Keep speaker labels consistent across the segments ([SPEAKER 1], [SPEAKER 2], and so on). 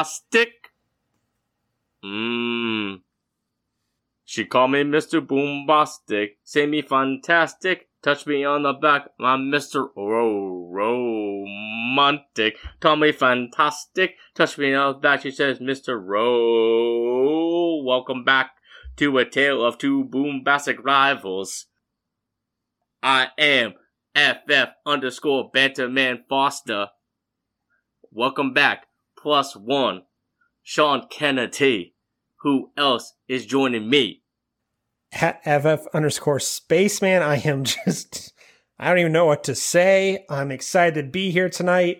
[SPEAKER 1] Mr. Boombastic. Mmm. She called me Mr. Boombastic. Say me fantastic. Touch me on the back. I'm Mr. Ro- romantic. Call me fantastic. Touch me on the back. She says, Mr. Ro. Welcome back to a tale of two boombastic rivals. I am FF underscore Banterman Foster. Welcome back. Plus one. Shawn Kennedy. Who else is joining me?
[SPEAKER 2] At FF underscore spaceman. I am just, I don't even know what to say. I'm excited to be here tonight.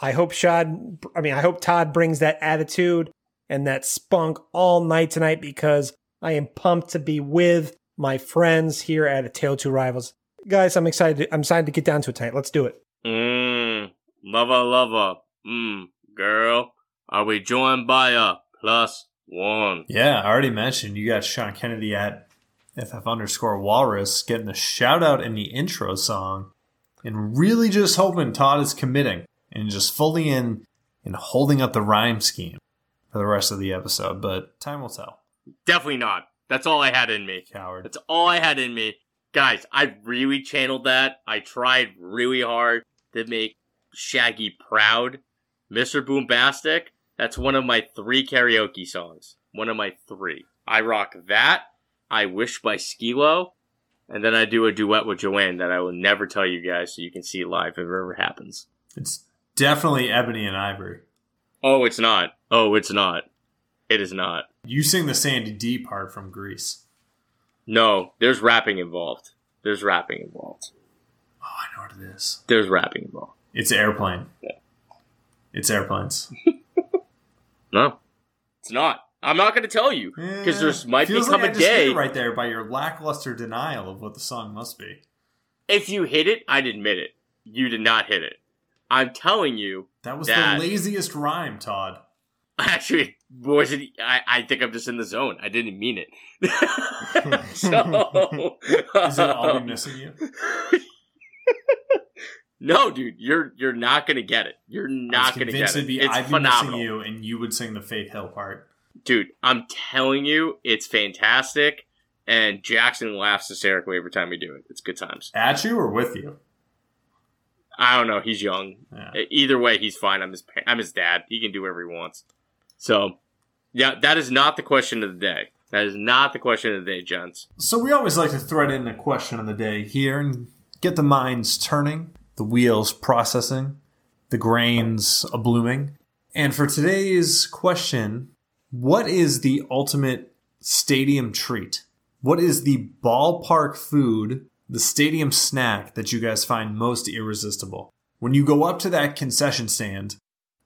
[SPEAKER 2] I hope Shad, I mean, I hope Todd brings that attitude and that spunk all night tonight because I am pumped to be with my friends here at A Tale Two Rivals. Guys, I'm excited. To, I'm excited to get down to it tonight. Let's do it.
[SPEAKER 1] Mmm. Lover, lover. Mmm. Girl. Are we joined by a plus one?
[SPEAKER 3] Yeah, I already mentioned you got Shawn Kennedy at FF underscore Walrus getting the shout out in the intro song and really just hoping Todd is committing and just fully in and holding up the rhyme scheme for the rest of the episode. But time will tell.
[SPEAKER 1] Definitely not. That's all I had in me.
[SPEAKER 3] Coward.
[SPEAKER 1] That's all I had in me. Guys, I really channeled that. I tried really hard to make Shaggy proud. Mr. Boombastic, that's one of my three karaoke songs. One of my three. I rock that, I Wish by Skee-Lo, and then I do a duet with Joanne that I will never tell you guys so you can see live if it ever happens.
[SPEAKER 3] It's definitely Ebony and Ivory.
[SPEAKER 1] Oh, it's not. Oh, it's not. It is not.
[SPEAKER 3] You sing the Sandy D part from Grease.
[SPEAKER 1] No, there's rapping involved. There's rapping involved.
[SPEAKER 3] Oh, I know what it is.
[SPEAKER 1] There's rapping involved.
[SPEAKER 3] It's airplane.
[SPEAKER 1] Yeah.
[SPEAKER 3] It's airplanes.
[SPEAKER 1] No, it's not. I'm not going to tell you because there's might
[SPEAKER 3] Feels
[SPEAKER 1] become
[SPEAKER 3] like
[SPEAKER 1] a day.
[SPEAKER 3] right there by your lackluster denial of what the song must be.
[SPEAKER 1] If you hit it, I'd admit it. You did not hit it. I'm telling you.
[SPEAKER 3] That was
[SPEAKER 1] That-
[SPEAKER 3] the laziest rhyme, Todd.
[SPEAKER 1] Actually, boys, I, I think I'm just in the zone. I didn't mean it. so,
[SPEAKER 3] Is it all missing you?
[SPEAKER 1] No, dude, you're you're not gonna get it. You're not gonna get it.
[SPEAKER 3] be
[SPEAKER 1] it's
[SPEAKER 3] I'd
[SPEAKER 1] phenomenal.
[SPEAKER 3] you, and you would sing the Faith hill part.
[SPEAKER 1] dude i'm telling you it's fantastic and jackson laughs hysterically every time we do it it's good times
[SPEAKER 3] At you or with you?
[SPEAKER 1] i don't know he's young
[SPEAKER 3] Yeah.
[SPEAKER 1] either way he's fine i'm his i'm his dad he can do whatever he wants so yeah that is not the question of the day that is not the question of the day gents
[SPEAKER 3] So we always like to thread in a question of the day here and get the minds turning, the wheels processing, the grains a blooming. And for today's question, what is the ultimate stadium treat? What is the ballpark food, the stadium snack that you guys find most irresistible? When you go up to that concession stand,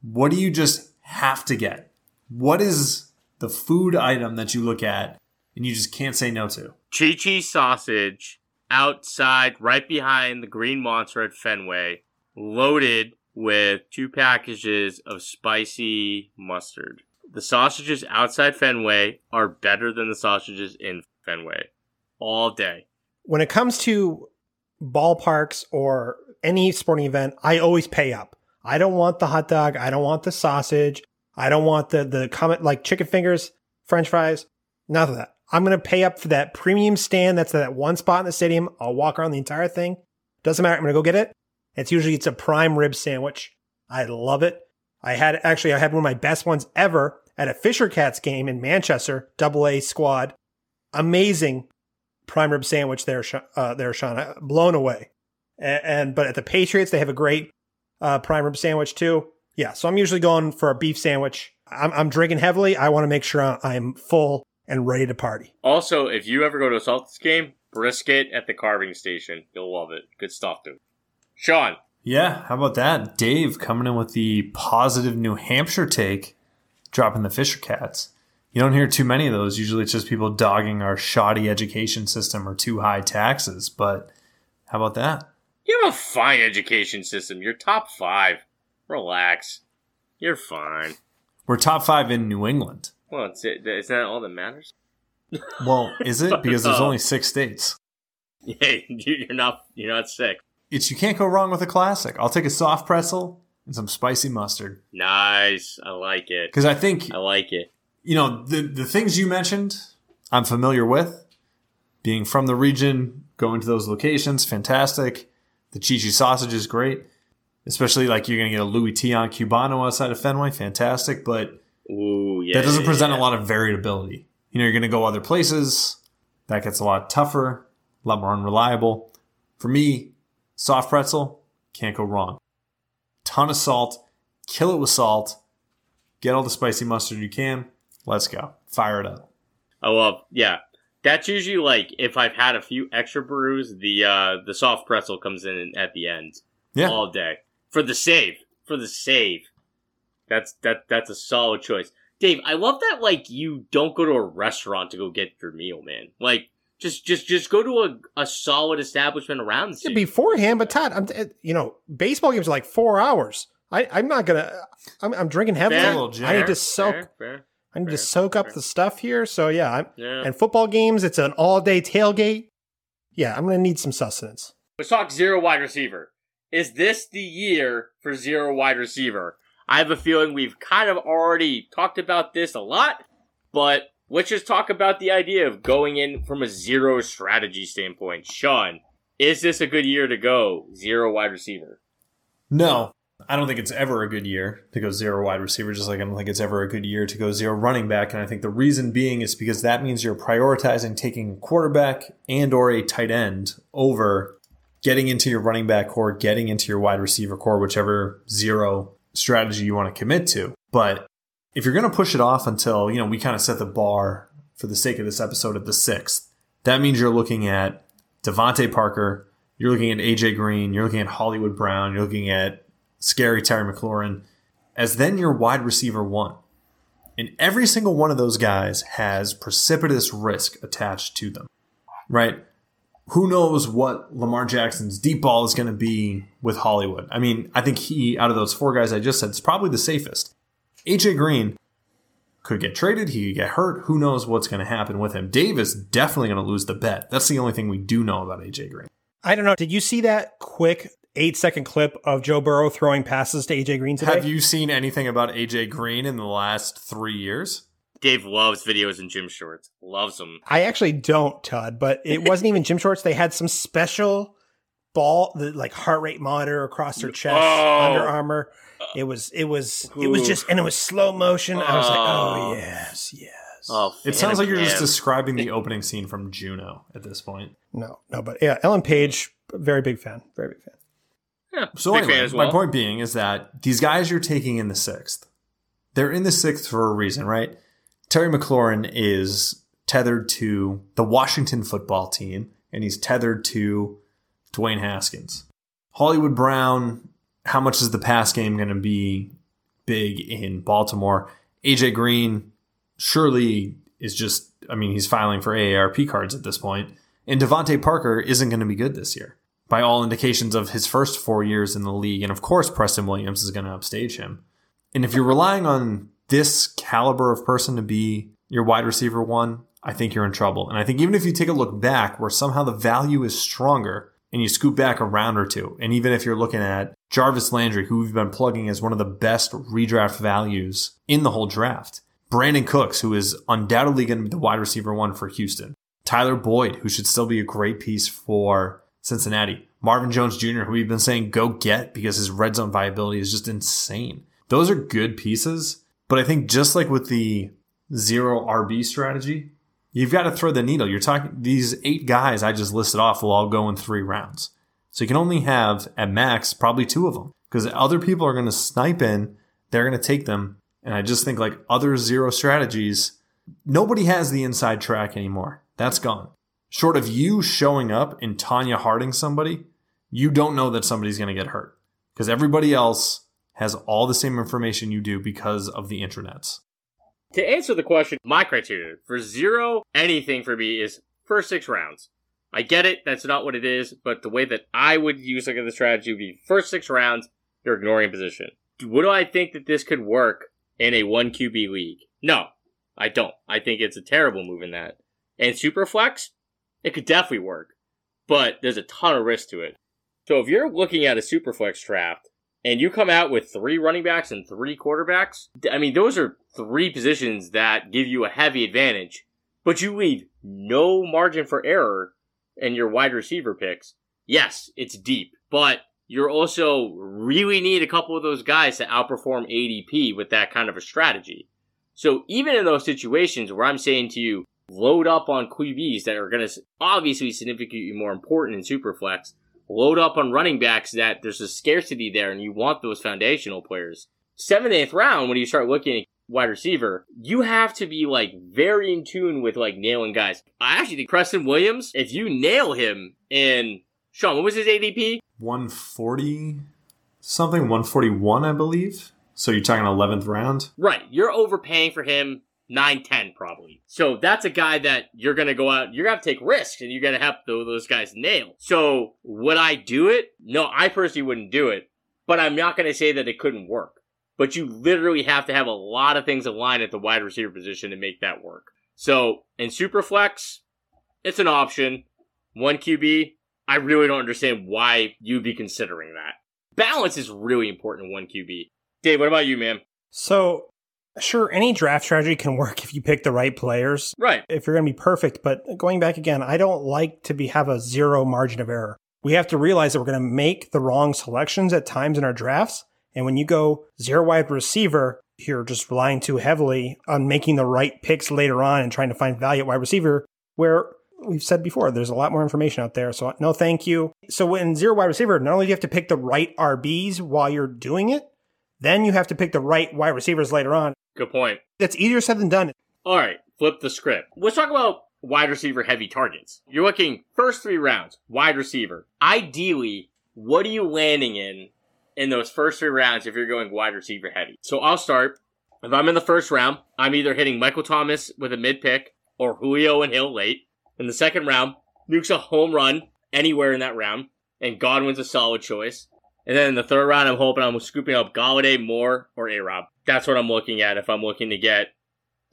[SPEAKER 3] what do you just have to get? What is the food item that you look at and you just can't say no to?
[SPEAKER 1] chi chi sausage outside right behind the green monster at fenway loaded with two packages of spicy mustard the sausages outside fenway are better than the sausages in fenway all day
[SPEAKER 2] When it comes to ballparks or any sporting event, I always pay up. I don't want the hot dog. I don't want the sausage. I don't want the the comment like chicken fingers, French fries. None of that. I'm gonna pay up for that premium stand. That's that one spot in the stadium. I'll walk around the entire thing. Doesn't matter. I'm gonna go get it. It's usually it's a prime rib sandwich. I love it. I had actually I had one of my best ones ever at a Fisher Cats game in Manchester, double A squad. Amazing prime rib sandwich there, uh, there, Shawn. Blown away. And, and but at the Patriots, they have a great uh, prime rib sandwich too. Yeah, so I'm usually going for a beef sandwich. I'm, I'm drinking heavily. I want to make sure I'm full and ready to party.
[SPEAKER 1] also if you ever go to a celtics game brisket at the carving station you'll love it good stuff dude shawn
[SPEAKER 3] Yeah, how about that? Dave coming in with the positive New Hampshire take, dropping the Fisher Cats. You don't hear too many of those. Usually it's just people dogging our shoddy education system or too high taxes. But how about that?
[SPEAKER 1] you have a fine education system you're top five relax you're fine
[SPEAKER 3] We're top five in New England.
[SPEAKER 1] Well it's, is that all that matters
[SPEAKER 3] Well, is it? Because there's only six states.
[SPEAKER 1] Hey, you- you're not you're not sick.
[SPEAKER 3] It's you can't go wrong with a classic. I'll take a soft pretzel and some spicy mustard.
[SPEAKER 1] Nice. I like it.
[SPEAKER 3] Because I think
[SPEAKER 1] I like it.
[SPEAKER 3] you know the the things you mentioned, I'm familiar with. Being from the region, going to those locations, fantastic. The Chichi sausage is great, especially like you're gonna get a Luis Tiant Cubano outside of Fenway, fantastic. But
[SPEAKER 1] Ooh, yeah.
[SPEAKER 3] that doesn't present
[SPEAKER 1] yeah.
[SPEAKER 3] a lot of variability. You know, you're going to go other places. That gets a lot tougher, a lot more unreliable. For me, soft pretzel, can't go wrong. Ton of salt, kill it with salt, get all the spicy mustard you can. Let's go. Fire it up.
[SPEAKER 1] I love, yeah. That's usually like if I've had a few extra brews, the uh the soft pretzel comes in at the end
[SPEAKER 3] Yeah.
[SPEAKER 1] all day for the save. For the save. That's that that's a solid choice. Dave, I love that like you don't go to a restaurant to go get your meal, man. Like just just just go to a, a solid establishment around the
[SPEAKER 2] Yeah, beforehand, but Todd, I'm, uh, you know, baseball games are like four hours. I, I'm not gonna. I'm, I'm drinking heavily.
[SPEAKER 1] Fair,
[SPEAKER 2] I need to soak.
[SPEAKER 1] Fair, fair.
[SPEAKER 2] I need to soak up the stuff here. So yeah, I'm,
[SPEAKER 1] Yeah.
[SPEAKER 2] and football games, it's an all day tailgate. Yeah, I'm gonna need some sustenance.
[SPEAKER 1] Let's talk zero wide receiver. Is this the year for zero wide receiver? I have a feeling we've kind of already talked about this a lot, but let's just talk about the idea of going in from a zero strategy standpoint. Shawn, is this a good year to go zero wide receiver?
[SPEAKER 3] No, I don't think it's ever a good year to go zero wide receiver, just like I don't think it's ever a good year to go zero running back. And I think the reason being is because that means you're prioritizing taking quarterback and or a tight end over getting into your running back core, getting into your wide receiver core, whichever zero strategy you want to commit to. But if you're going to push it off until, you know, we kind of set the bar for the sake of this episode at the sixth, that means you're looking at DeVante Parker, you're looking at AJ Green, you're looking at Hollywood Brown, you're looking at scary Terry McLaurin as then your wide receiver one. And every single one of those guys has precipitous risk attached to them, right? Who knows what Lamar Jackson's deep ball is going to be with Hollywood? I mean, I think he, out of those four guys I just said, is probably the safest. AJ Green could get traded, he could get hurt. Who knows what's going to happen with him? Dave is definitely going to lose the bet. That's the only thing we do know about AJ Green.
[SPEAKER 2] I don't know. Did you see that quick eight second clip of Joe Burrow throwing passes to AJ Green today?
[SPEAKER 3] Have you seen anything about AJ Green in the last three years?
[SPEAKER 1] Dave loves videos in gym shorts. Loves them.
[SPEAKER 2] I actually don't, Todd, but it wasn't even gym shorts. They had some special ball, the like heart rate monitor across their chest,
[SPEAKER 1] Oh.
[SPEAKER 2] Under Armour. Uh, it was, it was, it was just, and it was slow motion. I was like,
[SPEAKER 1] Oh.
[SPEAKER 2] oh yes, yes.
[SPEAKER 1] Oh,
[SPEAKER 3] It sounds like you're just describing the opening scene from Juno at this point.
[SPEAKER 2] No, no, but yeah, Ellen Page, very big fan, very big fan.
[SPEAKER 1] Yeah,
[SPEAKER 3] So
[SPEAKER 1] big
[SPEAKER 3] anyway,
[SPEAKER 1] fan well.
[SPEAKER 3] my point being is that these guys you're taking in the sixth, they're in the sixth for a reason, right? Terry McLaurin is tethered to the Washington football team, and he's tethered to Dwayne Haskins. Hollywood Brown, how much is the pass game going to be big in Baltimore? AJ Green surely is just, I mean, he's filing for AARP cards at this point. And DeVante Parker isn't going to be good this year by all indications of his first four years in the league. And of course, Preston Williams is going to upstage him. And if you're relying on this caliber of person to be your wide receiver one, I think you're in trouble. And I think even if you take a look back where somehow the value is stronger and you scoop back a round or two, and even if you're looking at Jarvis Landry, who we've been plugging as one of the best redraft values in the whole draft, Brandin Cooks, who is undoubtedly going to be the wide receiver one for Houston, Tyler Boyd, who should still be a great piece for Cincinnati. Marvin Jones Jr., who we've been saying go get because his red zone viability is just insane. Those are good pieces, but I think just like with the zero RB strategy, you've got to throw the needle. You're talking these eight guys I just listed off will all go in three rounds. So you can only have at max probably two of them because other people are going to snipe in, they're going to take them. And I just think like other zero strategies, nobody has the inside track anymore. That's gone. Short of you showing up and Tonya Harding somebody, you don't know that somebody's going to get hurt because everybody else has all the same information you do because of the intranets.
[SPEAKER 1] To answer the question, my criteria for zero anything for me is first six rounds. I get it, that's not what it is, but the way that I would use like the strategy would be first six rounds, you're ignoring position. Would I think that this could work in a one QB league? No, I don't. I think it's a terrible move in that. And Superflex, it could definitely work, but there's a ton of risk to it. So if you're looking at a Superflex draft, and you come out with three running backs and three quarterbacks, I mean, those are three positions that give you a heavy advantage, but you leave no margin for error in your wide receiver picks. Yes, it's deep, but you also really need a couple of those guys to outperform ADP with that kind of a strategy. So even in those situations where I'm saying to you, load up on QBs that are going to obviously significantly more important in Superflex, load up on running backs that there's a scarcity there and you want those foundational players. Seventh, eighth round, when you start looking at wide receiver, you have to be like very in tune with like nailing guys. I actually think Preston Williams, if you nail him in Shawn, what was his ADP?
[SPEAKER 3] 140 something, 141, I believe. So you're talking 11th round?
[SPEAKER 1] Right. You're overpaying for him 9 10 probably. So that's a guy that you're to go out, you're to to take risks and you're to have those guys nail. So would I do it? No, I personally wouldn't do it, but I'm not to say that it couldn't work. But you literally have to have a lot of things aligned at the wide receiver position to make that work. So in Superflex, it's an option. One QB, I really don't understand why you'd be considering that. Balance is really important in one QB. Dave, what about you, man?
[SPEAKER 2] So Sure, any draft strategy can work if you pick the right players.
[SPEAKER 1] Right.
[SPEAKER 2] If you're going to be perfect, but going back again, I don't like to be have a zero margin of error. We have to realize that we're going to make the wrong selections at times in our drafts, and when you go zero wide receiver, you're just relying too heavily on making the right picks later on and trying to find value at wide receiver where we've said before, there's a lot more information out there. So no, thank you. So in zero wide receiver, not only do you have to pick the right RBs while you're doing it, then you have to pick the right wide receivers later on.
[SPEAKER 1] Good point.
[SPEAKER 2] That's easier said than done.
[SPEAKER 1] All right, flip the script. Let's talk about wide receiver heavy targets. You're looking first three rounds, wide receiver. Ideally, what are you landing in in those first three rounds if you're going wide receiver heavy? So I'll start. If I'm in the first round, I'm either hitting Michael Thomas with a mid pick or Julio and Hill late. In the second round, Nuke's a home run anywhere in that round, and Godwin's a solid choice. And then in the third round, I'm hoping I'm scooping up Golladay, Moore, or A Rob. That's what I'm looking at if I'm looking to get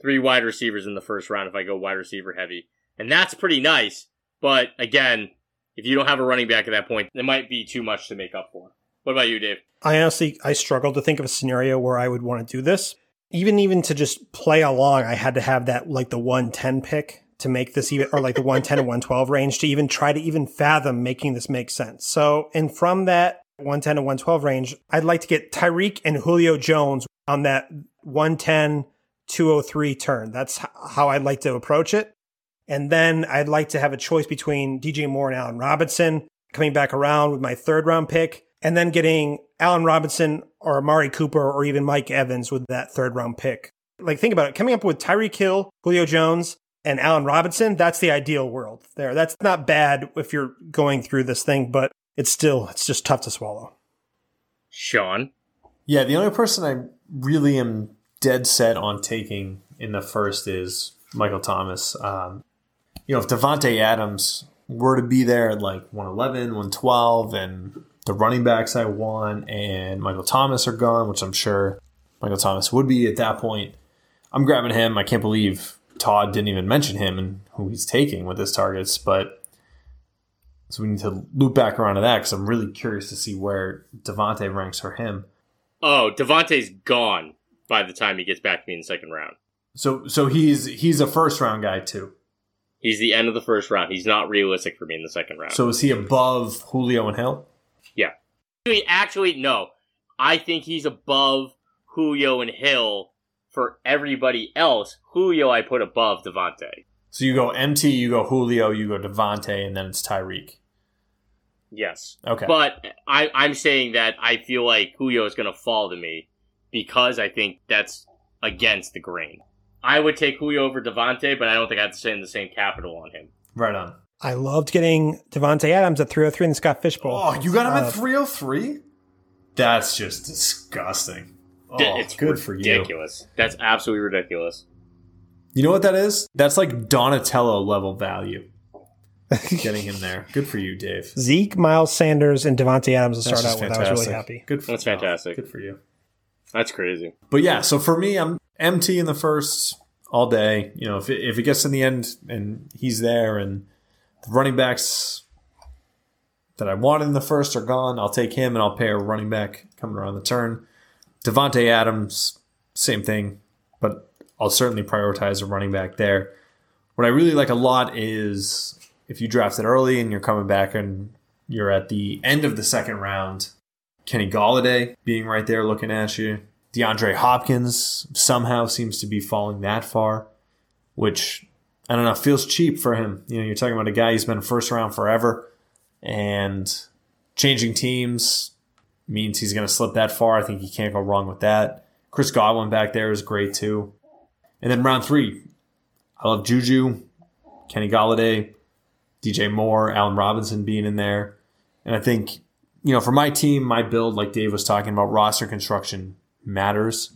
[SPEAKER 1] three wide receivers in the first round if I go wide receiver heavy. And that's pretty nice. But again, if you don't have a running back at that point, it might be too much to make up for. What about you, Dave?
[SPEAKER 2] I honestly I struggled to think of a scenario where I would want to do this. Even even to just play along, I had to have that like the 110 pick to make this even or like the 110 and 112 range to even try to even fathom making this make sense. So, and from that 110 to 112 range, I'd like to get Tyreek and Julio Jones on that 110 203 turn. That's how I'd like to approach it. And then I'd like to have a choice between DJ Moore and Allen Robinson coming back around with my third round pick and then getting Allen Robinson or Amari Cooper or even Mike Evans with that third round pick. Like think about it, coming up with Tyreek Hill, Julio Jones, and Allen Robinson, that's the ideal world there. That's not bad if you're going through this thing, but it's still it's just tough to swallow.
[SPEAKER 1] Shawn.
[SPEAKER 3] Yeah, the only person I really am dead set on taking in the first is Michael Thomas. Um, you know, if Davante Adams were to be there at like 111, 112, and the running backs I want and Michael Thomas are gone, which I'm sure Michael Thomas would be at that point, I'm grabbing him. I can't believe Todd didn't even mention him and who he's taking with his targets, but so we need to loop back around to that because I'm really curious to see where Davante ranks for him.
[SPEAKER 1] Oh, Davante's gone by the time he gets back to me in the second round.
[SPEAKER 3] So so he's he's a first round guy too.
[SPEAKER 1] He's the end of the first round. He's not realistic for me in the second round.
[SPEAKER 3] So is he above Julio and Hill?
[SPEAKER 1] Yeah. Actually, actually no. I think he's above Julio and Hill for everybody else. Julio I put above Davante.
[SPEAKER 3] So you go MT, you go Julio, you go Davante, and then it's Tyreek.
[SPEAKER 1] Yes.
[SPEAKER 3] Okay.
[SPEAKER 1] But I, I'm saying that I feel like Julio is going to fall to me because I think that's against the grain. I would take Julio over Davante, but I don't think I have to spend the same capital on him.
[SPEAKER 3] Right on.
[SPEAKER 2] I loved getting Davante Adams at 303 in the Scott Fish Bowl.
[SPEAKER 3] Oh, you got him
[SPEAKER 2] Uh,
[SPEAKER 3] at 303? That's just disgusting. Oh,
[SPEAKER 1] it's
[SPEAKER 3] good for you.
[SPEAKER 1] ridiculous. That's absolutely ridiculous.
[SPEAKER 3] You know what that is? That's like Donatello level value. Getting him there. Good for you, Dave.
[SPEAKER 2] Zeke, Miles Sanders, and Davante Adams to
[SPEAKER 3] That's
[SPEAKER 2] start out with. I was really
[SPEAKER 3] fantastic.
[SPEAKER 2] happy.
[SPEAKER 3] Good for
[SPEAKER 1] That's
[SPEAKER 3] oh,
[SPEAKER 1] fantastic.
[SPEAKER 3] good for you.
[SPEAKER 1] That's crazy.
[SPEAKER 3] But yeah, so for me, I'm MT in the first all day. You know, if it, if it gets in the end and he's there and the running backs that I wanted in the first are gone. I'll take him and I'll pair a running back coming around the turn. Davante Adams, same thing, but I'll certainly prioritize a running back there. What I really like a lot is if you draft it early and you're coming back and you're at the end of the second round, Kenny Golladay being right there looking at you. DeAndre Hopkins somehow seems to be falling that far, which I don't know, feels cheap for him. You know, you're talking about a guy who's been first round forever and changing teams means he's going to slip that far. I think you can't go wrong with that. Chris Godwin back there is great too. And then round three, I love Juju, Kenny Golladay, DJ Moore, Allen Robinson being in there. And I think, you know, for my team, my build, like Dave was talking about, roster construction matters.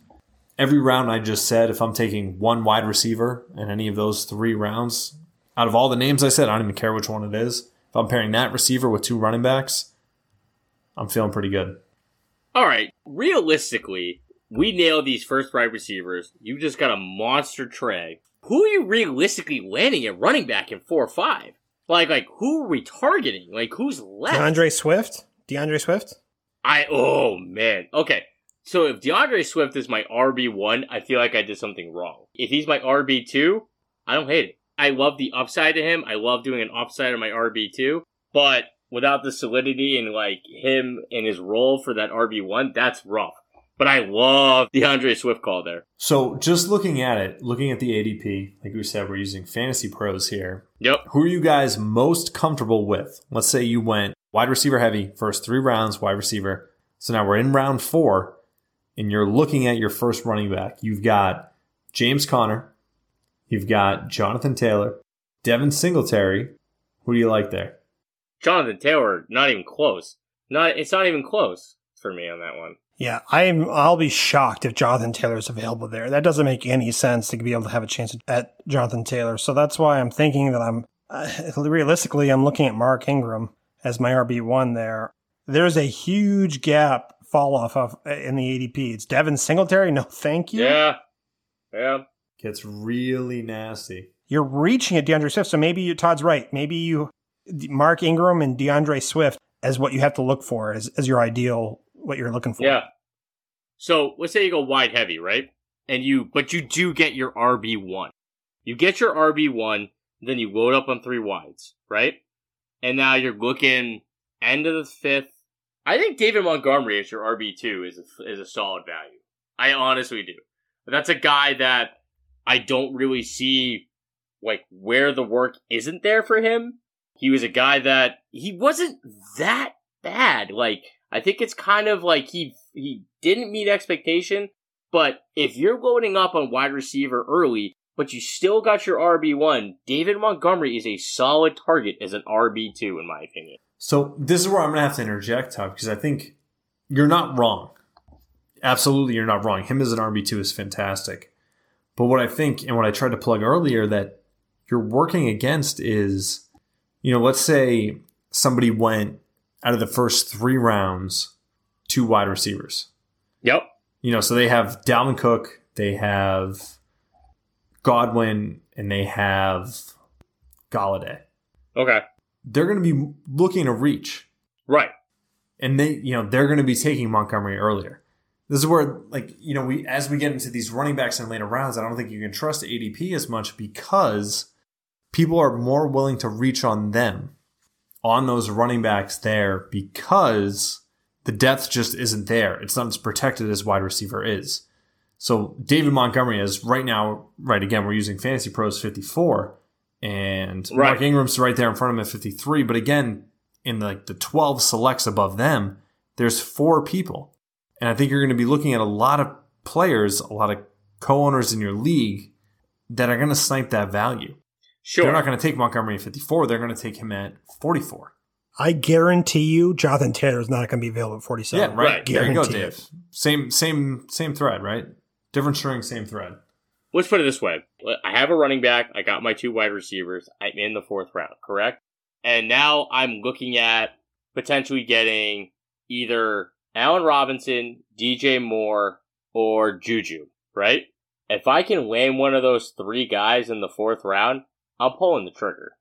[SPEAKER 3] Every round I just said, if I'm taking one wide receiver in any of those three rounds, out of all the names I said, I don't even care which one it is. If I'm pairing that receiver with two running backs, I'm feeling pretty good.
[SPEAKER 1] All right. Realistically, we nailed these first wide receivers. You just got a monster tray. Who are you realistically landing at running back in four or five? Like, like who are we targeting? Like, who's left?
[SPEAKER 2] D'Andre Swift. D'Andre Swift.
[SPEAKER 1] I oh man. Okay. So if D'Andre Swift is my RB one, I feel like I did something wrong. If he's my RB two, I don't hate it. I love the upside to him. I love doing an upside on my RB two, but without the solidity and like him and his role for that RB one, that's rough. But I love the D'Andre Swift call there.
[SPEAKER 3] So just looking at it, looking at the ADP, like we said, we're using Fantasy Pros here.
[SPEAKER 1] Yep.
[SPEAKER 3] Who are you guys most comfortable with? Let's say you went wide receiver heavy, first three rounds, wide receiver. So now we're in round four, and you're looking at your first running back. You've got James Conner, you've got Jonathan Taylor, Devin Singletary. Who do you like there?
[SPEAKER 1] Jonathan Taylor, not even close. Not it's not even close for me on that one.
[SPEAKER 2] Yeah, I'm. I'll be shocked if Jonathan Taylor is available there. That doesn't make any sense to be able to have a chance at Jonathan Taylor. So that's why I'm thinking that I'm uh, realistically I'm looking at Mark Ingram as my RB one there. There's a huge gap fall off of uh, in the ADP. It's Devin Singletary. No, thank you.
[SPEAKER 1] Yeah, yeah.
[SPEAKER 3] Gets really nasty.
[SPEAKER 2] You're reaching at D'Andre Swift, so maybe you, Todd's right. Maybe you Mark Ingram and D'Andre Swift as what you have to look for as, as your ideal what you're looking for.
[SPEAKER 1] Yeah. So let's say you go wide heavy, right? And you, but you do get your RB one. You get your RB one, then you load up on three wides, right? And now you're looking end of the fifth. I think David Montgomery as your RB two is a, is a solid value. I honestly do. But that's a guy that I don't really see like where the work isn't there for him. He was a guy that he wasn't that bad. Like I think it's kind of like he he didn't meet expectation, but if you're loading up on wide receiver early, but you still got your RB1, David Montgomery is a solid target as an RB2 in my opinion.
[SPEAKER 3] So this is where I'm going to have to interject, Todd, because I think you're not wrong. Absolutely, you're not wrong. Him as an RB2 is fantastic. But what I think and what I tried to plug earlier that you're working against is, you know, let's say somebody went out of the first three rounds, two wide receivers.
[SPEAKER 1] Yep.
[SPEAKER 3] You know, so they have Dalvin Cook, they have Godwin, and they have Golladay.
[SPEAKER 1] Okay.
[SPEAKER 3] They're going to be looking to reach.
[SPEAKER 1] Right.
[SPEAKER 3] And they, you know, they're going to be taking Montgomery earlier. This is where, like, you know, we as we get into these running backs in later rounds, I don't think you can trust ADP as much because people are more willing to reach on them on those running backs there because the depth just isn't there. It's not as protected as wide receiver is. So David Montgomery is right now, right again, we're using Fantasy Pros 54 and
[SPEAKER 1] Right.
[SPEAKER 3] Mark Ingram's right there in front of him at 53. But again, in like the 12 selects above them, there's four people. And I think you're going to be looking at a lot of players, a lot of co-owners in your league that are going to snipe that value.
[SPEAKER 1] Sure.
[SPEAKER 3] They're not going to take Montgomery at 54. They're going to take him at 44.
[SPEAKER 2] I guarantee you, Jonathan Taylor is not going to be available at 47.
[SPEAKER 3] Yeah, right.
[SPEAKER 1] Right.
[SPEAKER 3] There you go, Dave.
[SPEAKER 2] it.
[SPEAKER 3] Same, same, same thread, right? Different string, same thread.
[SPEAKER 1] Let's put it this way. I have a running back. I got my two wide receivers. I'm in the fourth round, correct? And now I'm looking at potentially getting either Allen Robinson, DJ Moore, or Juju, right? If I can land one of those three guys in the fourth round, I'm pulling the trigger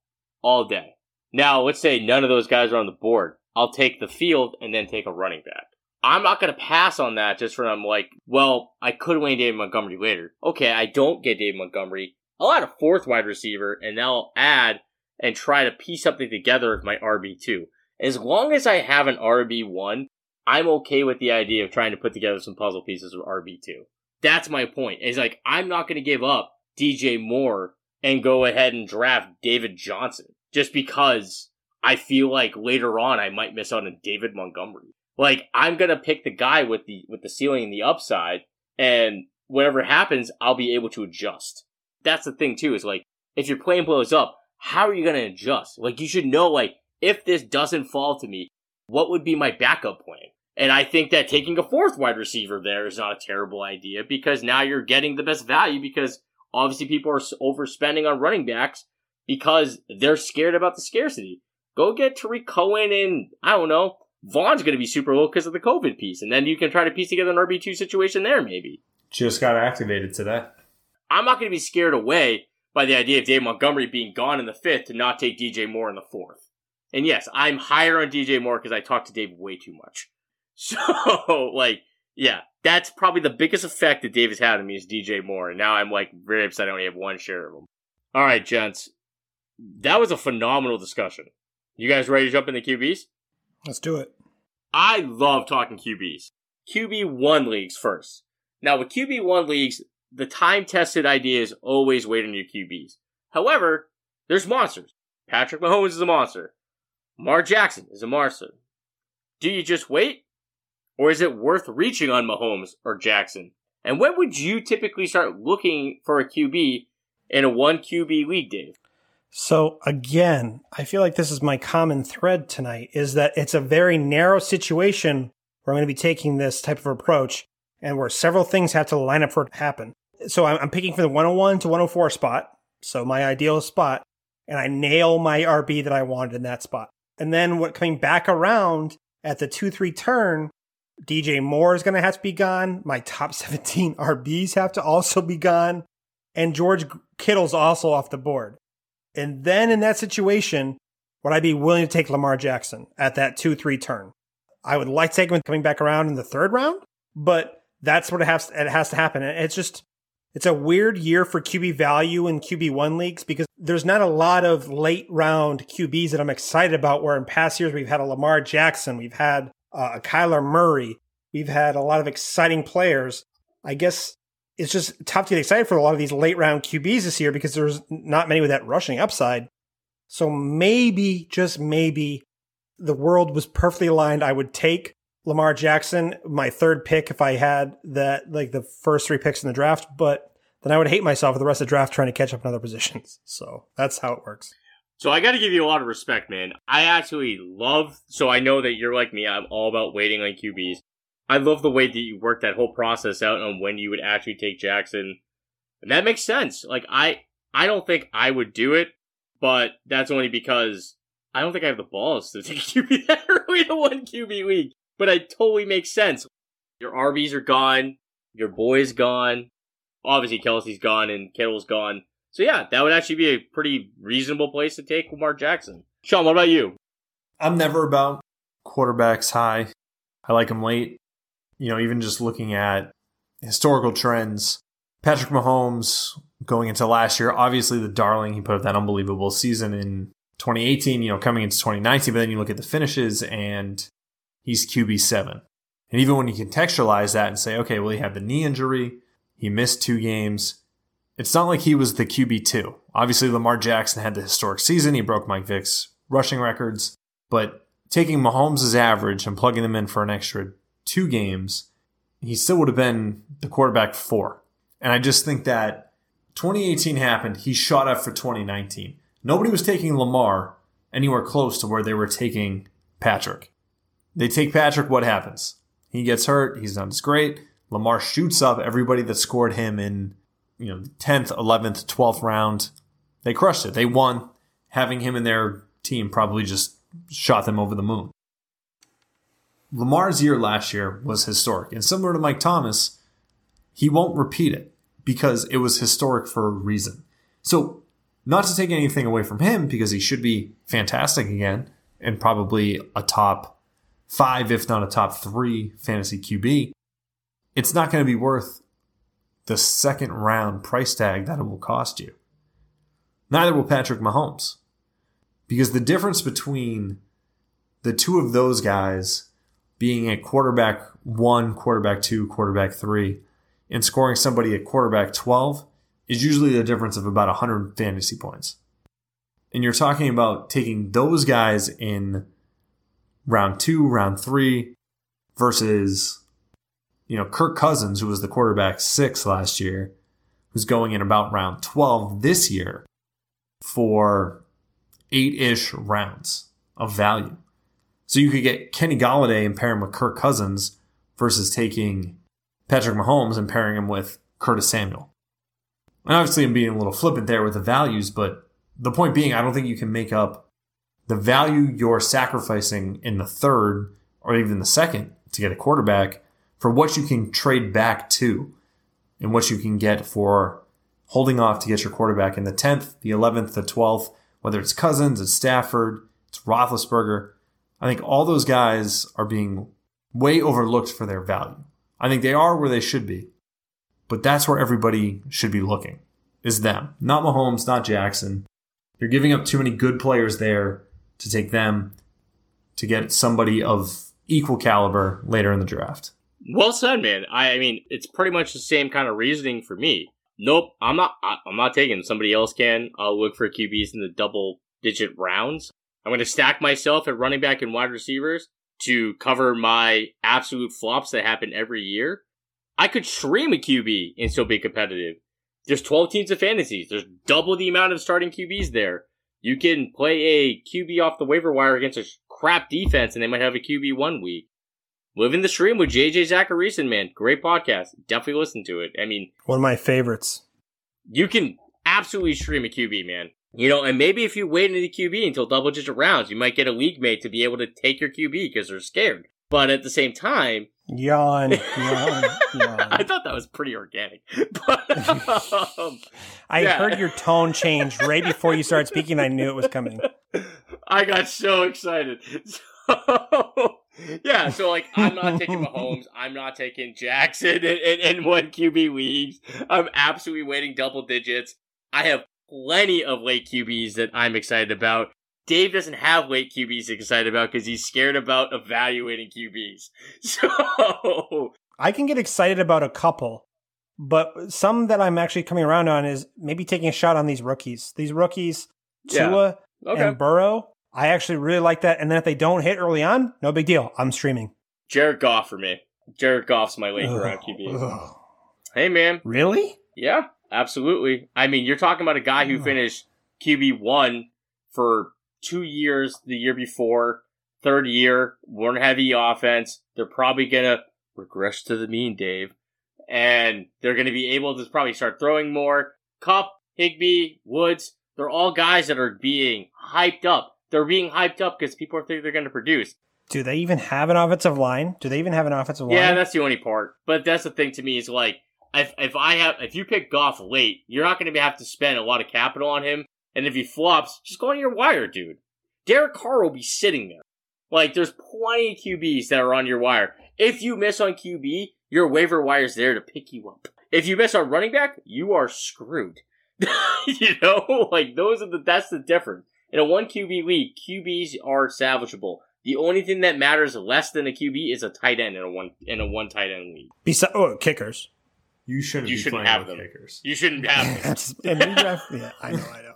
[SPEAKER 1] all day. Now, let's say none of those guys are on the board. I'll take the field and then take a running back. I'm not going to pass on that just from like, well, I could win David Montgomery later. Okay, I don't get David Montgomery. I'll add a fourth wide receiver and then I'll add and try to piece something together with my RB2. As long as I have an RB1, I'm okay with the idea of trying to put together some puzzle pieces with RB2. That's my point. Is like, I'm not going to give up DJ Moore and go ahead and draft David Johnson just because I feel like later on I might miss out on David Montgomery. Like I'm gonna pick the guy with the with the ceiling and the upside, and whatever happens, I'll be able to adjust. That's the thing too. Is like if your plane blows up, how are you gonna adjust? Like you should know like if this doesn't fall to me, what would be my backup plan? And I think that taking a fourth wide receiver there is not a terrible idea because now you're getting the best value because obviously people are overspending on running backs because they're scared about the scarcity. Go get Tarik Cohen and I don't know. Vaughn's going to be super low because of the COVID piece, and then you can try to piece together an RB two situation there, maybe.
[SPEAKER 3] Just got activated today.
[SPEAKER 1] I'm not going to be scared away by the idea of Dave Montgomery being gone in the fifth to not take DJ Moore in the fourth. And yes, I'm higher on DJ Moore because I talk to Dave way too much. So, like, yeah, that's probably the biggest effect that Dave has had on me is DJ Moore. And now I'm like very upset I only have one share of him. All right, gents. That was a phenomenal discussion. You guys ready to jump into QBs?
[SPEAKER 2] Let's do it.
[SPEAKER 1] I love talking QBs. QB1 leagues first. Now, with QB1 leagues, the time tested idea is always wait on your QBs. However, there's monsters. Patrick Mahomes is a monster. Mar Jackson is a monster. Do you just wait? Or is it worth reaching on Mahomes or Jackson? And when would you typically start looking for a QB in a one QB league, Dave?
[SPEAKER 2] So again, I feel like this is my common thread tonight is that it's a very narrow situation where I'm going to be taking this type of approach and where several things have to line up for it to happen. So I'm, picking from the 101 to 104 spot. So my ideal spot and I nail my RB that I wanted in that spot. And then what coming back around at the 2-3 turn, DJ Moore is going to have to be gone. My top 17 RBs have to also be gone. And George Kittle's also off the board. And then in that situation, would I be willing to take Lamar Jackson at that 2 3 turn? I would like to take him coming back around in the third round, but that's what it has, it has to happen. It's just, it's a weird year for QB value in QB1 leagues because there's not a lot of late round QBs that I'm excited about. Where in past years, we've had a Lamar Jackson, we've had uh, Kyler Murray, we've had a lot of exciting players. I guess it's just tough to get excited for a lot of these late round QBs this year because there's not many with that rushing upside. So maybe, just maybe, the world was perfectly aligned. I would take Lamar Jackson, my third pick, if I had that, like the first three picks in the draft, but then I would hate myself for the rest of the draft trying to catch up in other positions. So that's how it works.
[SPEAKER 1] So I got to give you a lot of respect, man. I actually love, so I know that you're like me. I'm all about waiting on QBs. I love the way that you worked that whole process out on when you would actually take Jackson. And that makes sense. Like I I don't think I would do it, but that's only because I don't think I have the balls to take a QB that early to one QB league. But it totally makes sense. Your RBs are gone, your boy's gone, obviously Kelce's gone and Kittle's gone. So yeah, that would actually be a pretty reasonable place to take Lamar Jackson. Shawn, what about you?
[SPEAKER 3] I'm never about quarterbacks high. I like them late you know, even just looking at historical trends, Patrick Mahomes going into last year, obviously the darling, he put up that unbelievable season in 2018, you know, coming into 2019, but then you look at the finishes and he's QB7. And even when you contextualize that and say, okay, well, he had the knee injury, he missed two games. It's not like he was the QB2. Obviously, Lamar Jackson had the historic season. He broke Mike Vick's rushing records. But taking Mahomes' average and plugging them in for an extra two games, he still would have been the quarterback four. And I just think that 2018 happened. He shot up for 2019. Nobody was taking Lamar anywhere close to where they were taking Patrick. They take Patrick, what happens? He gets hurt. He's not as great. Lamar shoots up everybody that scored him in, you know, 10th, 11th, 12th round. They crushed it. They won. Having him in their team probably just shot them over the moon. Lamar's year last year was historic. And similar to Mike Thomas, he won't repeat it because it was historic for a reason. So, not to take anything away from him because he should be fantastic again and probably a top five, if not a top three fantasy QB, it's not going to be worth the second round price tag that it will cost you. Neither will Patrick Mahomes. Because the difference between the two of those guys being a quarterback one, quarterback two, quarterback three, and scoring somebody at quarterback 12 is usually the difference of about 100 fantasy points. And you're talking about taking those guys in round two, round three, versus, you know, Kirk Cousins, who was the quarterback six last year, who's going in about round 12 this year for eight ish rounds of value. So you could get Kenny Golladay and pair him with Kirk Cousins versus taking Patrick Mahomes and pairing him with Curtis Samuel. And obviously, I'm being a little flippant there with the values, but the point being, I don't think you can make up the value you're sacrificing in the third or even the second to get a quarterback for what you can trade back to and what you can get for holding off to get your quarterback in the 10th, the 11th, the 12th, whether it's Cousins, it's Stafford, it's Roethlisberger. I think all those guys are being way overlooked for their value. I think they are where they should be, but that's where everybody should be looking is them, not Mahomes, not Jackson. You're giving up too many good players there to take them to get somebody of equal caliber later in the draft.
[SPEAKER 1] Well said, man. I, I mean, it's pretty much the same kind of reasoning for me. Nope, I'm not. I, I'm not taking. Somebody else can. I'll look for QBs in the double digit rounds. I'm going to stack myself at running back and wide receivers to cover my absolute flops that happen every year. I could stream a QB and still be competitive. There's 12 teams of fantasies. There's double the amount of starting QBs there. You can play a QB off the waiver wire against a crap defense and they might have a QB one week. Living the stream with JJ Zachariason, man. Great podcast. Definitely listen to it. I mean,
[SPEAKER 2] one of my favorites.
[SPEAKER 1] You can absolutely stream a QB, man. You know, and maybe if you wait in the QB until double digit rounds, you might get a league mate to be able to take your QB because they're scared. But at the same time,
[SPEAKER 2] yawn, yawn, yawn.
[SPEAKER 1] I thought that was pretty organic. But,
[SPEAKER 2] um, I yeah. heard your tone change right before you started speaking. I knew it was coming.
[SPEAKER 1] I got so excited. So, yeah, so like I'm not taking Mahomes, I'm not taking Jackson in one QB leagues. I'm absolutely waiting double digits. I have plenty of late QBs that I'm excited about. Dave doesn't have late QBs excited about because he's scared about evaluating QBs. So
[SPEAKER 2] I can get excited about a couple, but some that I'm actually coming around on is maybe taking a shot on these rookies. These rookies, Tua yeah. okay. and Burrow. I actually really like that. And then if they don't hit early on, no big deal. I'm streaming.
[SPEAKER 1] Jared Goff for me. Jared Goff's my late round QB. Hey man.
[SPEAKER 2] Really?
[SPEAKER 1] Yeah. Absolutely. I mean, you're talking about a guy who finished QB one for two years the year before, third year, one heavy offense. They're probably gonna regress to the mean, Dave, and they're gonna be able to probably start throwing more. Kupp, Higbee, Woods, they're all guys that are being hyped up. They're being hyped up because people think they're going to produce.
[SPEAKER 2] Do they even have an offensive line? Do they even have an offensive line?
[SPEAKER 1] Yeah, that's the only part. But that's the thing to me is like if if I have if you pick Goff late, you're not going to have to spend a lot of capital on him. And if he flops, just go on your wire, dude. Derek Carr will be sitting there. Like there's plenty of QBs that are on your wire. If you miss on QB, your waiver wire's there to pick you up. If you miss on running back, you are screwed. you know, like those are the that's the difference. In a one QB league, QBs are salvageable. The only thing that matters less than a QB is a tight end in a one in a one tight end league.
[SPEAKER 2] Besides, oh, kickers.
[SPEAKER 3] You shouldn't. You shouldn't have them. Kickers.
[SPEAKER 1] You shouldn't have them.
[SPEAKER 2] yeah, I know. I know.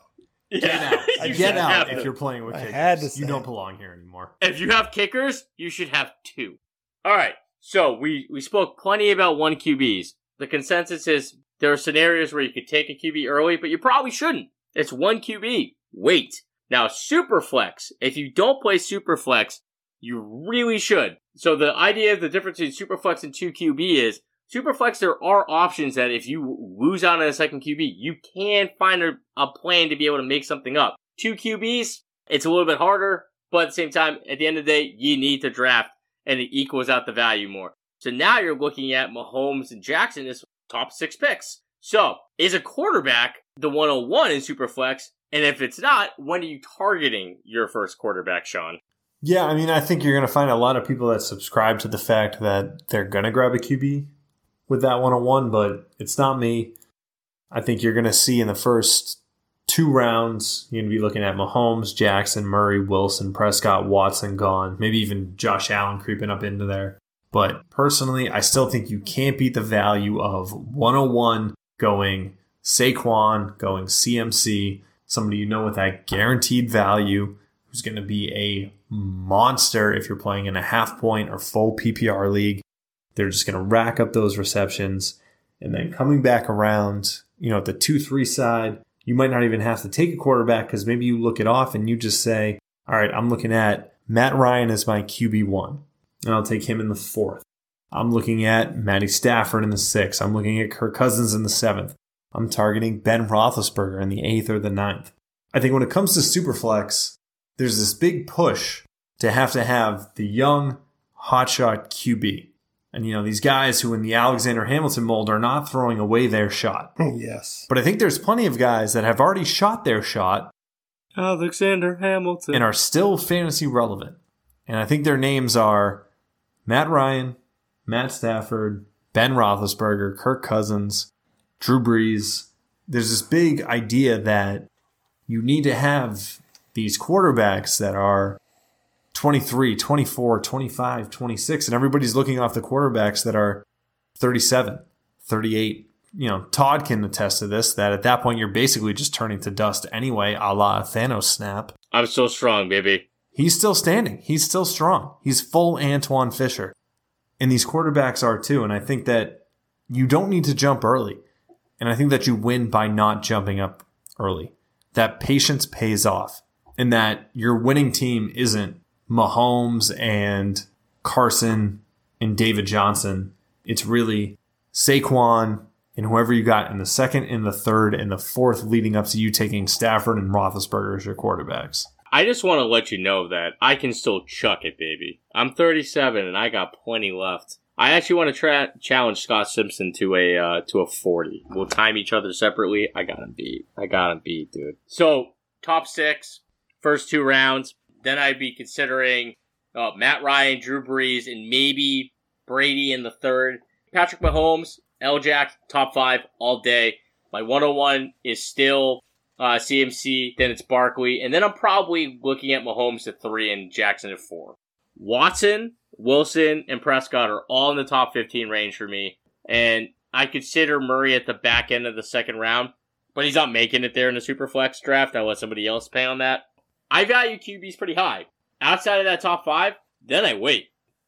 [SPEAKER 3] Get yeah, out. Get out if you're playing with I kickers. you don't belong here anymore.
[SPEAKER 1] If you have kickers, you should have two. All right. So we we spoke plenty about one QBs. The consensus is there are scenarios where you could take a QB early, but you probably shouldn't. It's one QB. Wait. Now, Superflex. If you don't play Superflex, you really should. So the idea of the difference between Superflex and 2QB is Superflex, there are options that if you lose out on a second QB, you can find a, a plan to be able to make something up. Two QBs, it's a little bit harder, but at the same time, at the end of the day, you need to draft and it equals out the value more. So now you're looking at Mahomes and Jackson as top six picks. So is a quarterback the 101 in Superflex? And if it's not, when are you targeting your first quarterback, Shawn?
[SPEAKER 3] Yeah, I mean, I think you're going to find a lot of people that subscribe to the fact that they're going to grab a QB with that 101, but it's not me. I think you're going to see in the first two rounds, you're going to be looking at Mahomes, Jackson, Murray, Wilson, Prescott, Watson gone, maybe even Josh Allen creeping up into there. But personally, I still think you can't beat the value of 101 going Saquon, going CMC, somebody you know with that guaranteed value who's going to be a monster if you're playing in a half point or full PPR league. They're just going to rack up those receptions. And then coming back around, you know, at the 2 3 side, you might not even have to take a quarterback because maybe you look it off and you just say, all right, I'm looking at Matt Ryan as my QB1, and I'll take him in the fourth. I'm looking at Matty Stafford in the sixth. I'm looking at Kirk Cousins in the seventh. I'm targeting Ben Roethlisberger in the eighth or the ninth. I think when it comes to Superflex, there's this big push to have to have the young hotshot QB. And you know, these guys who in the Alexander Hamilton mold are not throwing away their shot.
[SPEAKER 2] Oh, yes.
[SPEAKER 3] But I think there's plenty of guys that have already shot their shot
[SPEAKER 1] Alexander Hamilton.
[SPEAKER 3] and are still fantasy relevant. And I think their names are Matt Ryan, Matt Stafford, Ben Roethlisberger, Kirk Cousins, Drew Brees. There's this big idea that you need to have these quarterbacks that are 23, 24, 25, 26, and everybody's looking off the quarterbacks that are 37, 38. You know, Todd can attest to this that at that point you're basically just turning to dust anyway, a la Thanos snap.
[SPEAKER 1] I'm so strong, baby.
[SPEAKER 3] He's still standing. He's still strong. He's full Antoine Fisher. And these quarterbacks are too. And I think that you don't need to jump early. And I think that you win by not jumping up early. That patience pays off. And that your winning team isn't Mahomes and Carson and David Johnson. It's really Saquon and whoever you got in the second and the third and the fourth leading up to you taking Stafford and Roethlisberger as your quarterbacks.
[SPEAKER 1] I just want to let you know that I can still chuck it, baby. I'm 37 and I got plenty left. I actually want to tra- challenge Scott Simpson to a uh, to a 40. We'll time each other separately. I got him beat. I got him beat, dude. So top six, first two rounds. Then I'd be considering uh, Matt Ryan, Drew Brees, and maybe Brady in the third. Patrick Mahomes, L. Jack, top five all day. My 101 is still uh, CMC, then it's Barkley, and then I'm probably looking at Mahomes at three and Jackson at four. Watson, Wilson, and Prescott are all in the top 15 range for me, and I consider Murray at the back end of the second round, but he's not making it there in the Superflex draft. I'll let somebody else pay on that. I value QBs pretty high. Outside of that top five, then I wait.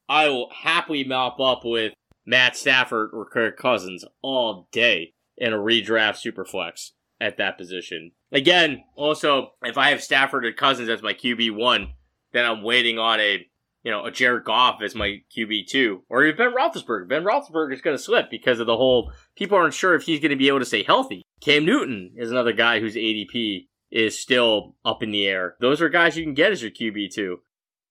[SPEAKER 1] I will happily mop up with Matt Stafford or Kirk Cousins all day in a redraft Superflex at that position. Again, also, if I have Stafford or Cousins as my QB one, then I'm waiting on a you know a Jared Goff as my QB two, or even Ben Roethlisberger. Ben Roethlisberger is going to slip because of the whole. People aren't sure if he's going to be able to stay healthy. Cam Newton is another guy whose ADP is still up in the air. Those are guys you can get as your QB two.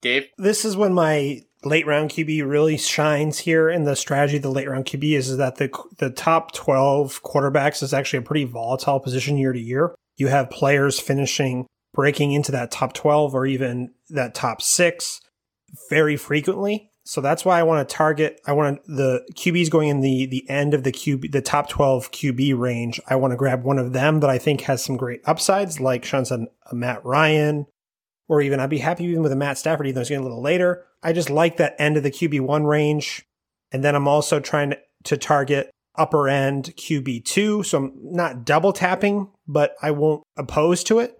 [SPEAKER 1] Dave,
[SPEAKER 2] This is when my late round QB really shines here. And the strategy of the late round QB is, is that the the top twelve quarterbacks is actually a pretty volatile position year to year. You have players finishing breaking into that top twelve or even that top six very frequently. So that's why I want to target. I want the QBs going in the the end of the QB, the top twelve QB range. I want to grab one of them that I think has some great upsides, like Shawn said, Matt Ryan, or even I'd be happy even with a Matt Stafford, even though it's getting a little later. I just like that end of the QB one range, and then I'm also trying to, to target upper end QB two. So I'm not double tapping, but I won't oppose to it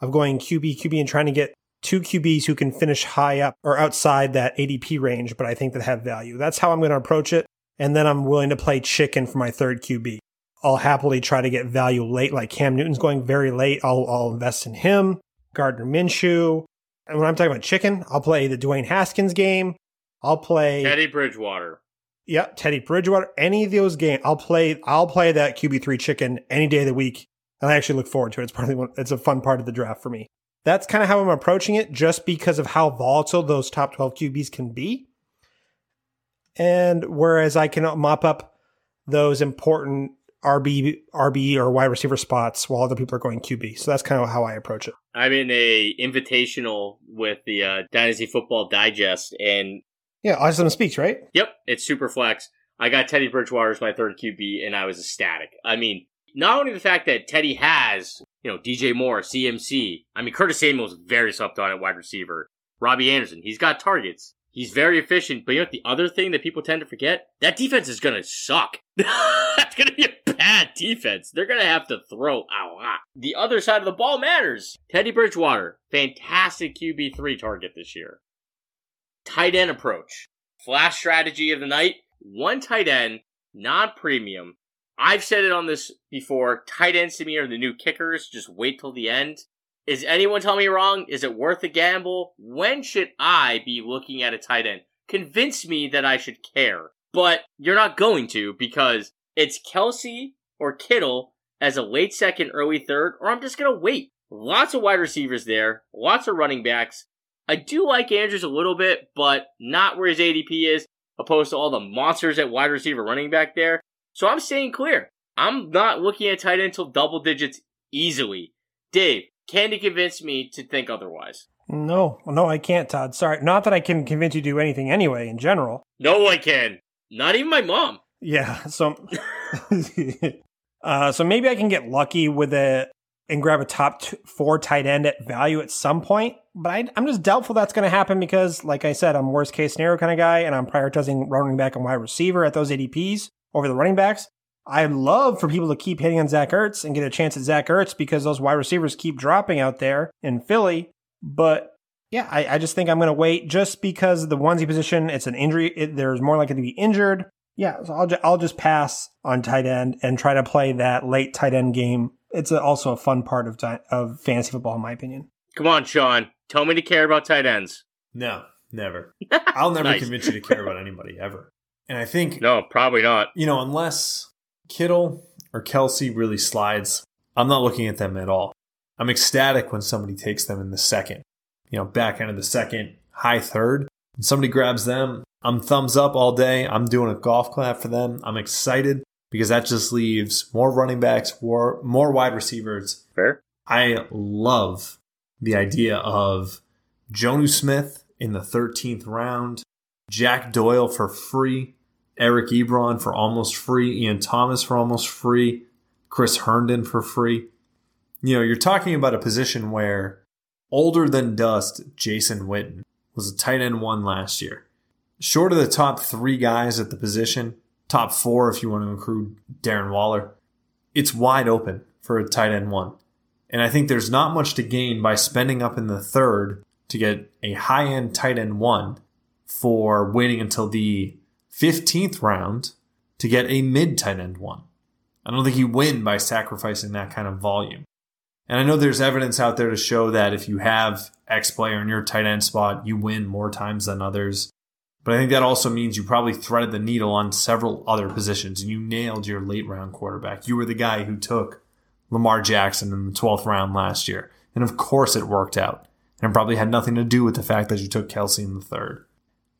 [SPEAKER 2] of going QB QB and trying to get two QBs who can finish high up or outside that ADP range, but I think that have value. That's how I'm going to approach it. And then I'm willing to play chicken for my third QB. I'll happily try to get value late, like Cam Newton's going very late. I'll, I'll invest in him, Gardner Minshew. And when I'm talking about chicken, I'll play the Dwayne Haskins game. I'll play
[SPEAKER 1] Teddy Bridgewater.
[SPEAKER 2] Yep, Teddy Bridgewater. Any of those games, I'll play. I'll play that QB three chicken any day of the week, and I actually look forward to it. It's probably one, it's a fun part of the draft for me. That's kind of how I'm approaching it, just because of how volatile those top twelve QBs can be. And whereas I can mop up those important RB, RB or wide receiver spots while other people are going QB. So that's kind of how I approach it.
[SPEAKER 1] I'm in a invitational with the uh, Dynasty Football Digest, and
[SPEAKER 2] Yeah, Awesome Speaks, right?
[SPEAKER 1] Yep, it's super flex. I got Teddy Bridgewater as my third QB, and I was ecstatic. I mean, not only the fact that Teddy has, you know, DJ Moore, CMC. I mean, Curtis Samuel's very slept on at wide receiver. Robbie Anderson, he's got targets. He's very efficient. But you know? The other thing that people tend to forget, that defense is going to suck. That's going to be a bad defense. They're going to have to throw a lot. The other side of the ball matters. Teddy Bridgewater, fantastic QB3 target this year. Tight end approach. Flash strategy of the night. One tight end, non premium. I've said it on this before. Tight ends to me are the new kickers. Just wait till the end. Is anyone telling me wrong? Is it worth a gamble? When should I be looking at a tight end? Convince me that I should care. But you're not going to because it's Kelce or Kittle as a late second, early third, or I'm just going to wait. Lots of wide receivers there, lots of running backs. I do like Andrews a little bit, but not where his ADP is, opposed to all the monsters at wide receiver running back there. So I'm staying clear. I'm not looking at tight end until double digits easily. Dave, can you convince me to think otherwise?
[SPEAKER 2] No, no, I can't, Todd. Sorry. Not that I can convince you to do anything anyway in general.
[SPEAKER 1] No I can. Not even my mom.
[SPEAKER 2] Yeah. So, uh, so maybe I can get lucky with it and grab a top two, four tight end at value at some point. But I, I'm just doubtful that's going to happen because, like I said, I'm worst case scenario kind of guy, and I'm prioritizing running back and wide receiver at those ADPs over the running backs. I'd love for people to keep hitting on Zach Ertz and get a chance at Zach Ertz because those wide receivers keep dropping out there in Philly. But yeah, I, I just think I'm going to wait just because the onesie position, it's an injury. It, there's more likely to be injured. Yeah, so I'll, ju- I'll just pass on tight end and try to play that late tight end game. It's a, also a fun part of, ti- of fantasy football, in my opinion.
[SPEAKER 1] Come on, Shawn. Tell me to care about tight ends.
[SPEAKER 3] No, never. I'll never
[SPEAKER 1] Nice.
[SPEAKER 3] convince you to care about anybody ever. And I think
[SPEAKER 1] No, probably not.
[SPEAKER 3] you know, unless Kittle or Kelce really slides, I'm not looking at them at all. I'm ecstatic when somebody takes them in the second, you know, back end of the second, high third. And somebody grabs them. I'm thumbs up all day. I'm doing a golf clap for them. I'm excited because that just leaves more running backs, more, more wide receivers.
[SPEAKER 1] Fair?
[SPEAKER 3] I love the idea of Jonnu Smith in the 13th round, Jack Doyle for free, Eric Ebron for almost free, Ian Thomas for almost free, Chris Herndon for free. You know, you're talking about a position where older than dust Jason Witten was a tight end one last year. Short of the top three guys at the position, top four if you want to include Darren Waller, it's wide open for a tight end one. And I think there's not much to gain by spending up in the third to get a high end tight end one for waiting until the 15th round to get a mid tight end one. I don't think you win by sacrificing that kind of volume. And I know there's evidence out there to show that if you have X player in your tight end spot, you win more times than others. But I think that also means you probably threaded the needle on several other positions and you nailed your late round quarterback. You were the guy who took Lamar Jackson in the 12th round last year. And of course it worked out. And it probably had nothing to do with the fact that you took Kelce in the third.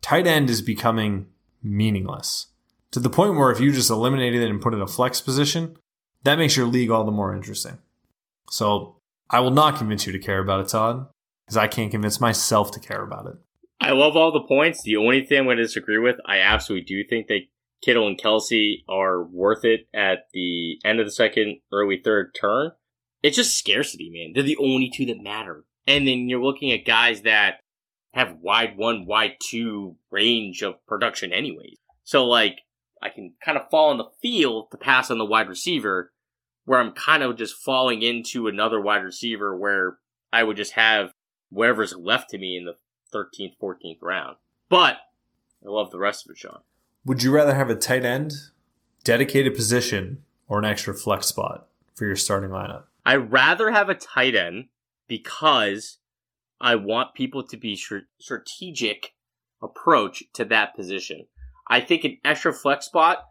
[SPEAKER 3] Tight end is becoming meaningless to the point where if you just eliminated it and put it in a flex position, that makes your league all the more interesting. So I will not convince you to care about it, Todd, because I can't convince myself to care about it.
[SPEAKER 1] I love all the points. The only thing I'm going to disagree with, I absolutely do think that Kittle and Kelce are worth it at the end of the second, early third turn. It's just scarcity, man. They're the only two that matter. And then you're looking at guys that have wide one, wide two range of production anyways. So like, I can kind of fall in the field to pass on the wide receiver where I'm kind of just falling into another wide receiver where I would just have whatever's left to me in the 13th, 14th round. But I love the rest of it, Shawn.
[SPEAKER 3] Would you rather have a tight end, dedicated position, or an extra flex spot for your starting lineup?
[SPEAKER 1] I'd rather have a tight end because I want people to be str- strategic approach to that position. I think an extra flex spot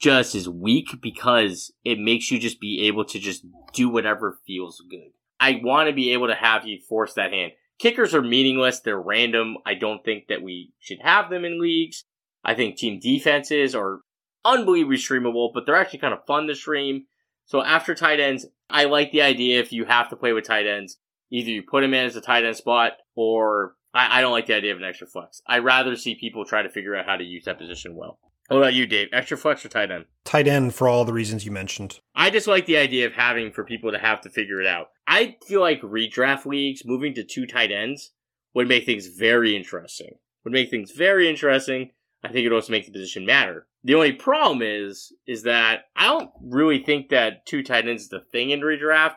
[SPEAKER 1] just is weak because it makes you just be able to just do whatever feels good. I want to be able to have you force that hand. Kickers are meaningless. They're random. I don't think that we should have them in leagues. I think team defenses are unbelievably streamable, but they're actually kind of fun to stream. So after tight ends, I like the idea if you have to play with tight ends, either you put him in as a tight end spot or I, I don't like the idea of an extra flex. I'd rather see people try to figure out how to use that position well. What about you, Dave? Extra flex or tight end?
[SPEAKER 2] Tight end for all the reasons you mentioned.
[SPEAKER 1] I just like the idea of having for people to have to figure it out. I feel like redraft leagues moving to two tight ends would make things very interesting. Would make things very interesting. I think it also make the position matter. The only problem is, is that I don't really think that two tight ends is the thing in redraft.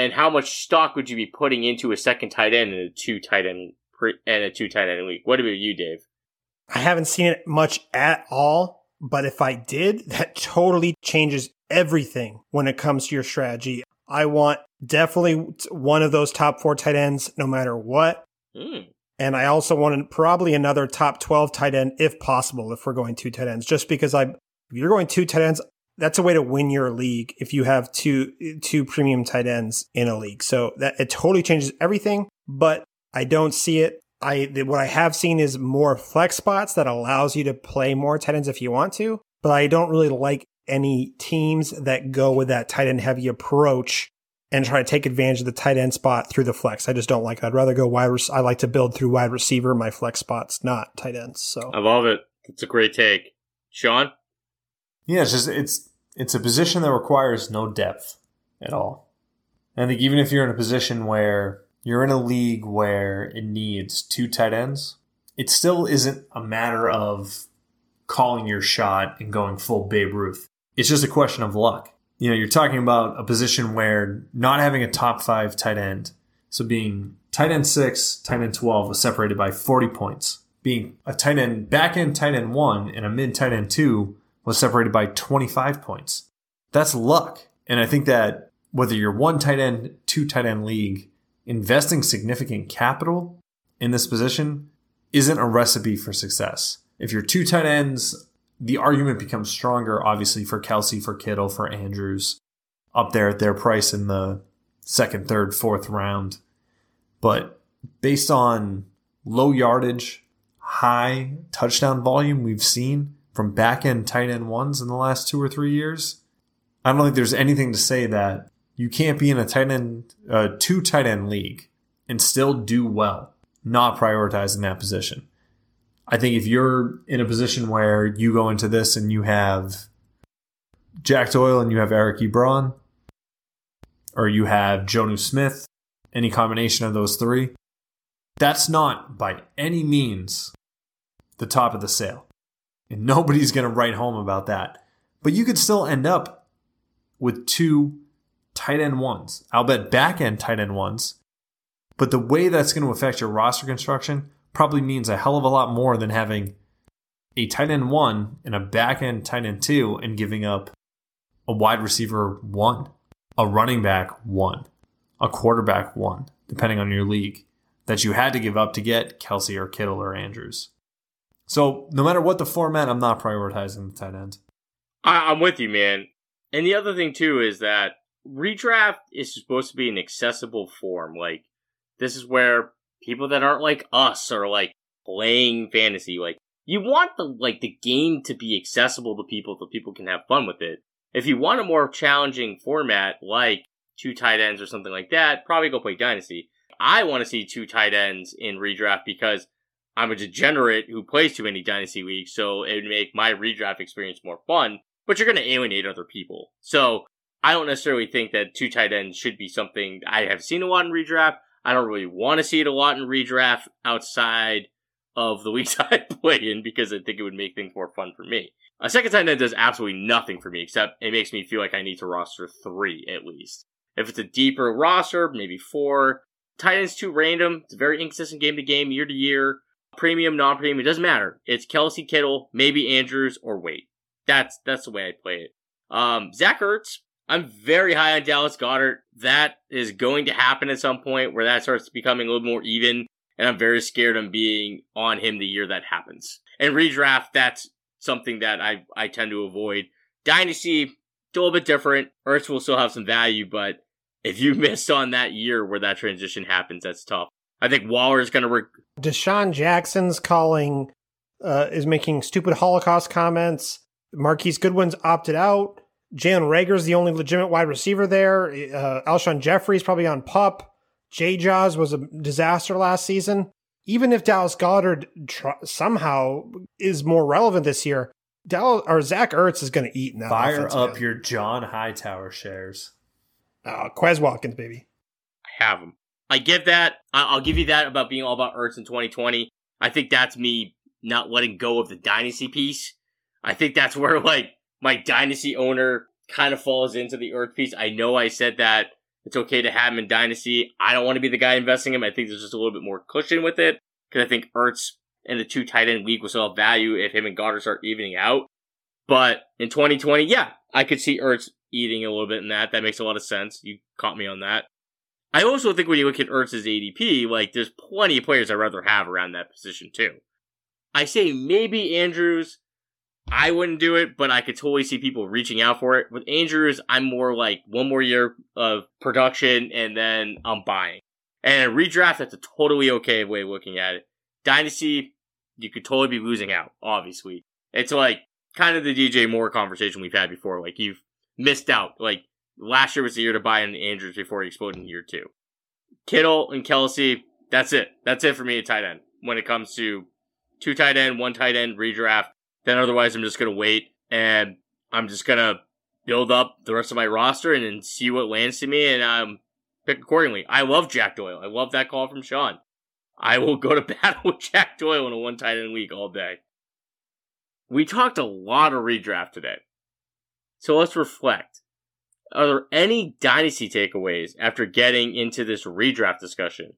[SPEAKER 1] And how much stock would you be putting into a second tight end and a two tight end and a two tight end league? What about you, Dave?
[SPEAKER 2] I haven't seen it much at all, but if I did, that totally changes everything when it comes to your strategy. I want definitely one of those top four tight ends, no matter what. Mm. And I also wanted probably another top 12 tight end if possible, if we're going two tight ends, just because I, if you're going two tight ends, that's a way to win your league if you have two, two premium tight ends in a league. So that it totally changes everything, but I don't see it. I, what I have seen is more flex spots that allows you to play more tight ends if you want to, but I don't really like any teams that go with that tight end heavy approach and try to take advantage of the tight end spot through the flex. I just don't like it. I'd rather go wide. Res- I like to build through wide receiver my flex spots, not tight ends. So
[SPEAKER 1] I love it. It's a great take, Shawn.
[SPEAKER 3] Yeah, it's just it's it's a position that requires no depth at all. And I think even if you're in a position where you're in a league where it needs two tight ends, it still isn't a matter of calling your shot and going full Babe Ruth. It's just a question of luck you know, you're talking about a position where not having a top five tight end, so being tight end six, tight end 12 was separated by 40 points. Being a tight end, back end tight end one, and a mid tight end two was separated by 25 points. That's luck. And I think that whether you're one tight end, two tight end league, investing significant capital in this position isn't a recipe for success. If you're two tight ends the argument becomes stronger, obviously, for Kelce, for Kittle, for Andrews, up there at their price in the second, third, fourth round. But based on low yardage, high touchdown volume we've seen from back end tight end ones in the last two or three years, I don't think there's anything to say that you can't be in a tight end, uh, two tight end league and still do well, not prioritizing that position. I think if you're in a position where you go into this and you have Jack Doyle and you have Eric Ebron, or you have Jonnu Smith, any combination of those three, that's not by any means the top of the sale. And nobody's going to write home about that. But you could still end up with two tight end ones. I'll bet back end tight end ones. But the way that's going to affect your roster construction probably means a hell of a lot more than having a tight end one and a back end tight end two and giving up a wide receiver one, a running back one, a quarterback one, depending on your league, that you had to give up to get Kelce or Kittle or Andrews. So no matter what the format, I'm not prioritizing the tight end.
[SPEAKER 1] I- I'm with you, man. And the other thing too is that redraft is supposed to be an accessible form. Like this is where people that aren't like us are like playing fantasy. Like you want the like the game to be accessible to people so people can have fun with it. If you want a more challenging format like two tight ends or something like that, probably go play Dynasty. I want to see two tight ends in redraft because I'm a degenerate who plays too many Dynasty leagues, so it would make my redraft experience more fun, but you're going to alienate other people. So I don't necessarily think that two tight ends should be something I have seen a lot in redraft. I don't really want to see it a lot in redraft outside of the weeks I play in because I think it would make things more fun for me. A second tight end does absolutely nothing for me except it makes me feel like I need to roster three at least. If it's a deeper roster, maybe four. Tight end's too random. It's very inconsistent game to game, year to year. Premium, non premium, it doesn't matter. It's Kelce Kittle, maybe Andrews, or wait. That's that's the way I play it. Um, Zach Ertz, I'm very high on Dallas Goedert. That is going to happen at some point where that starts becoming a little more even. And I'm very scared of being on him the year that happens. And redraft, that's something that I, I tend to avoid. Dynasty, a little bit different. Ertz will still have some value, but if you miss on that year where that transition happens, that's tough. I think Waller is going to. Re-
[SPEAKER 2] DeSean Jackson's calling, uh, is making stupid Holocaust comments. Marquise Goodwin's opted out. Jalen Reagor's the only legitimate wide receiver there. Uh, Alshon Jeffery's probably on pup. J. Jaws was a disaster last season. Even if Dallas Goedert tr- somehow is more relevant this year, Dallas or Zach Ertz is going to eat in that.
[SPEAKER 3] Fire
[SPEAKER 2] offense,
[SPEAKER 3] up
[SPEAKER 2] man.
[SPEAKER 3] your John Hightower shares.
[SPEAKER 2] uh, Quez Watkins, baby.
[SPEAKER 1] I have him. I give that. I'll give you that about being all about Ertz in 2020. I think that's me not letting go of the dynasty piece. I think that's where like my dynasty owner kind of falls into the Ertz piece. I know I said that it's okay to have him in dynasty. I don't want to be the guy investing him. I think there's just a little bit more cushion with it because I think Ertz in the two tight end league will still value if him and Goedert start evening out. But in 2020, yeah, I could see Ertz eating a little bit in that. That makes a lot of sense. You caught me on that. I also think when you look at Ertz's ADP, like there's plenty of players I'd rather have around that position too. I say maybe Andrews. I wouldn't do it, but I could totally see people reaching out for it. With Andrews, I'm more like one more year of production and then I'm buying. And a redraft, that's a totally okay way of looking at it. Dynasty, you could totally be losing out, obviously. It's like kind of the DJ Moore conversation we've had before. Like you've missed out. Like last year was the year to buy in Andrews before he exploded in year two. Kittle and Kelce, that's it. That's it for me at tight end when it comes to two tight end, one tight end redraft. Then otherwise, I'm just gonna wait and I'm just gonna build up the rest of my roster and then see what lands to me and um pick accordingly. I love Jack Doyle. I love that call from Shawn. I will go to battle with Jack Doyle in a one tight end week all day. We talked a lot of redraft today. So let's reflect. Are there any dynasty takeaways after getting into this redraft discussion?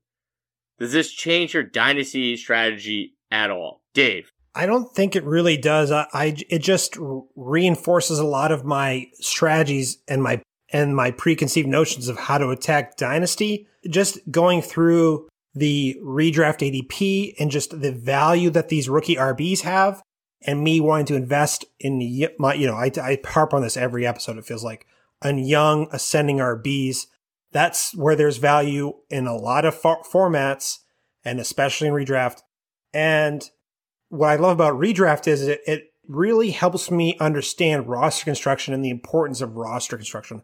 [SPEAKER 1] Does this change your dynasty strategy at all? Dave.
[SPEAKER 2] I don't think it really does. I, I it just reinforces a lot of my strategies and my and my preconceived notions of how to attack dynasty. Just going through the redraft ADP and just the value that these rookie RBs have, and me wanting to invest in my, you know, I, I harp on this every episode. It feels like on young ascending RBs. That's where there's value in a lot of for- formats, and especially in redraft. And what I love about redraft is it, it really helps me understand roster construction and the importance of roster construction.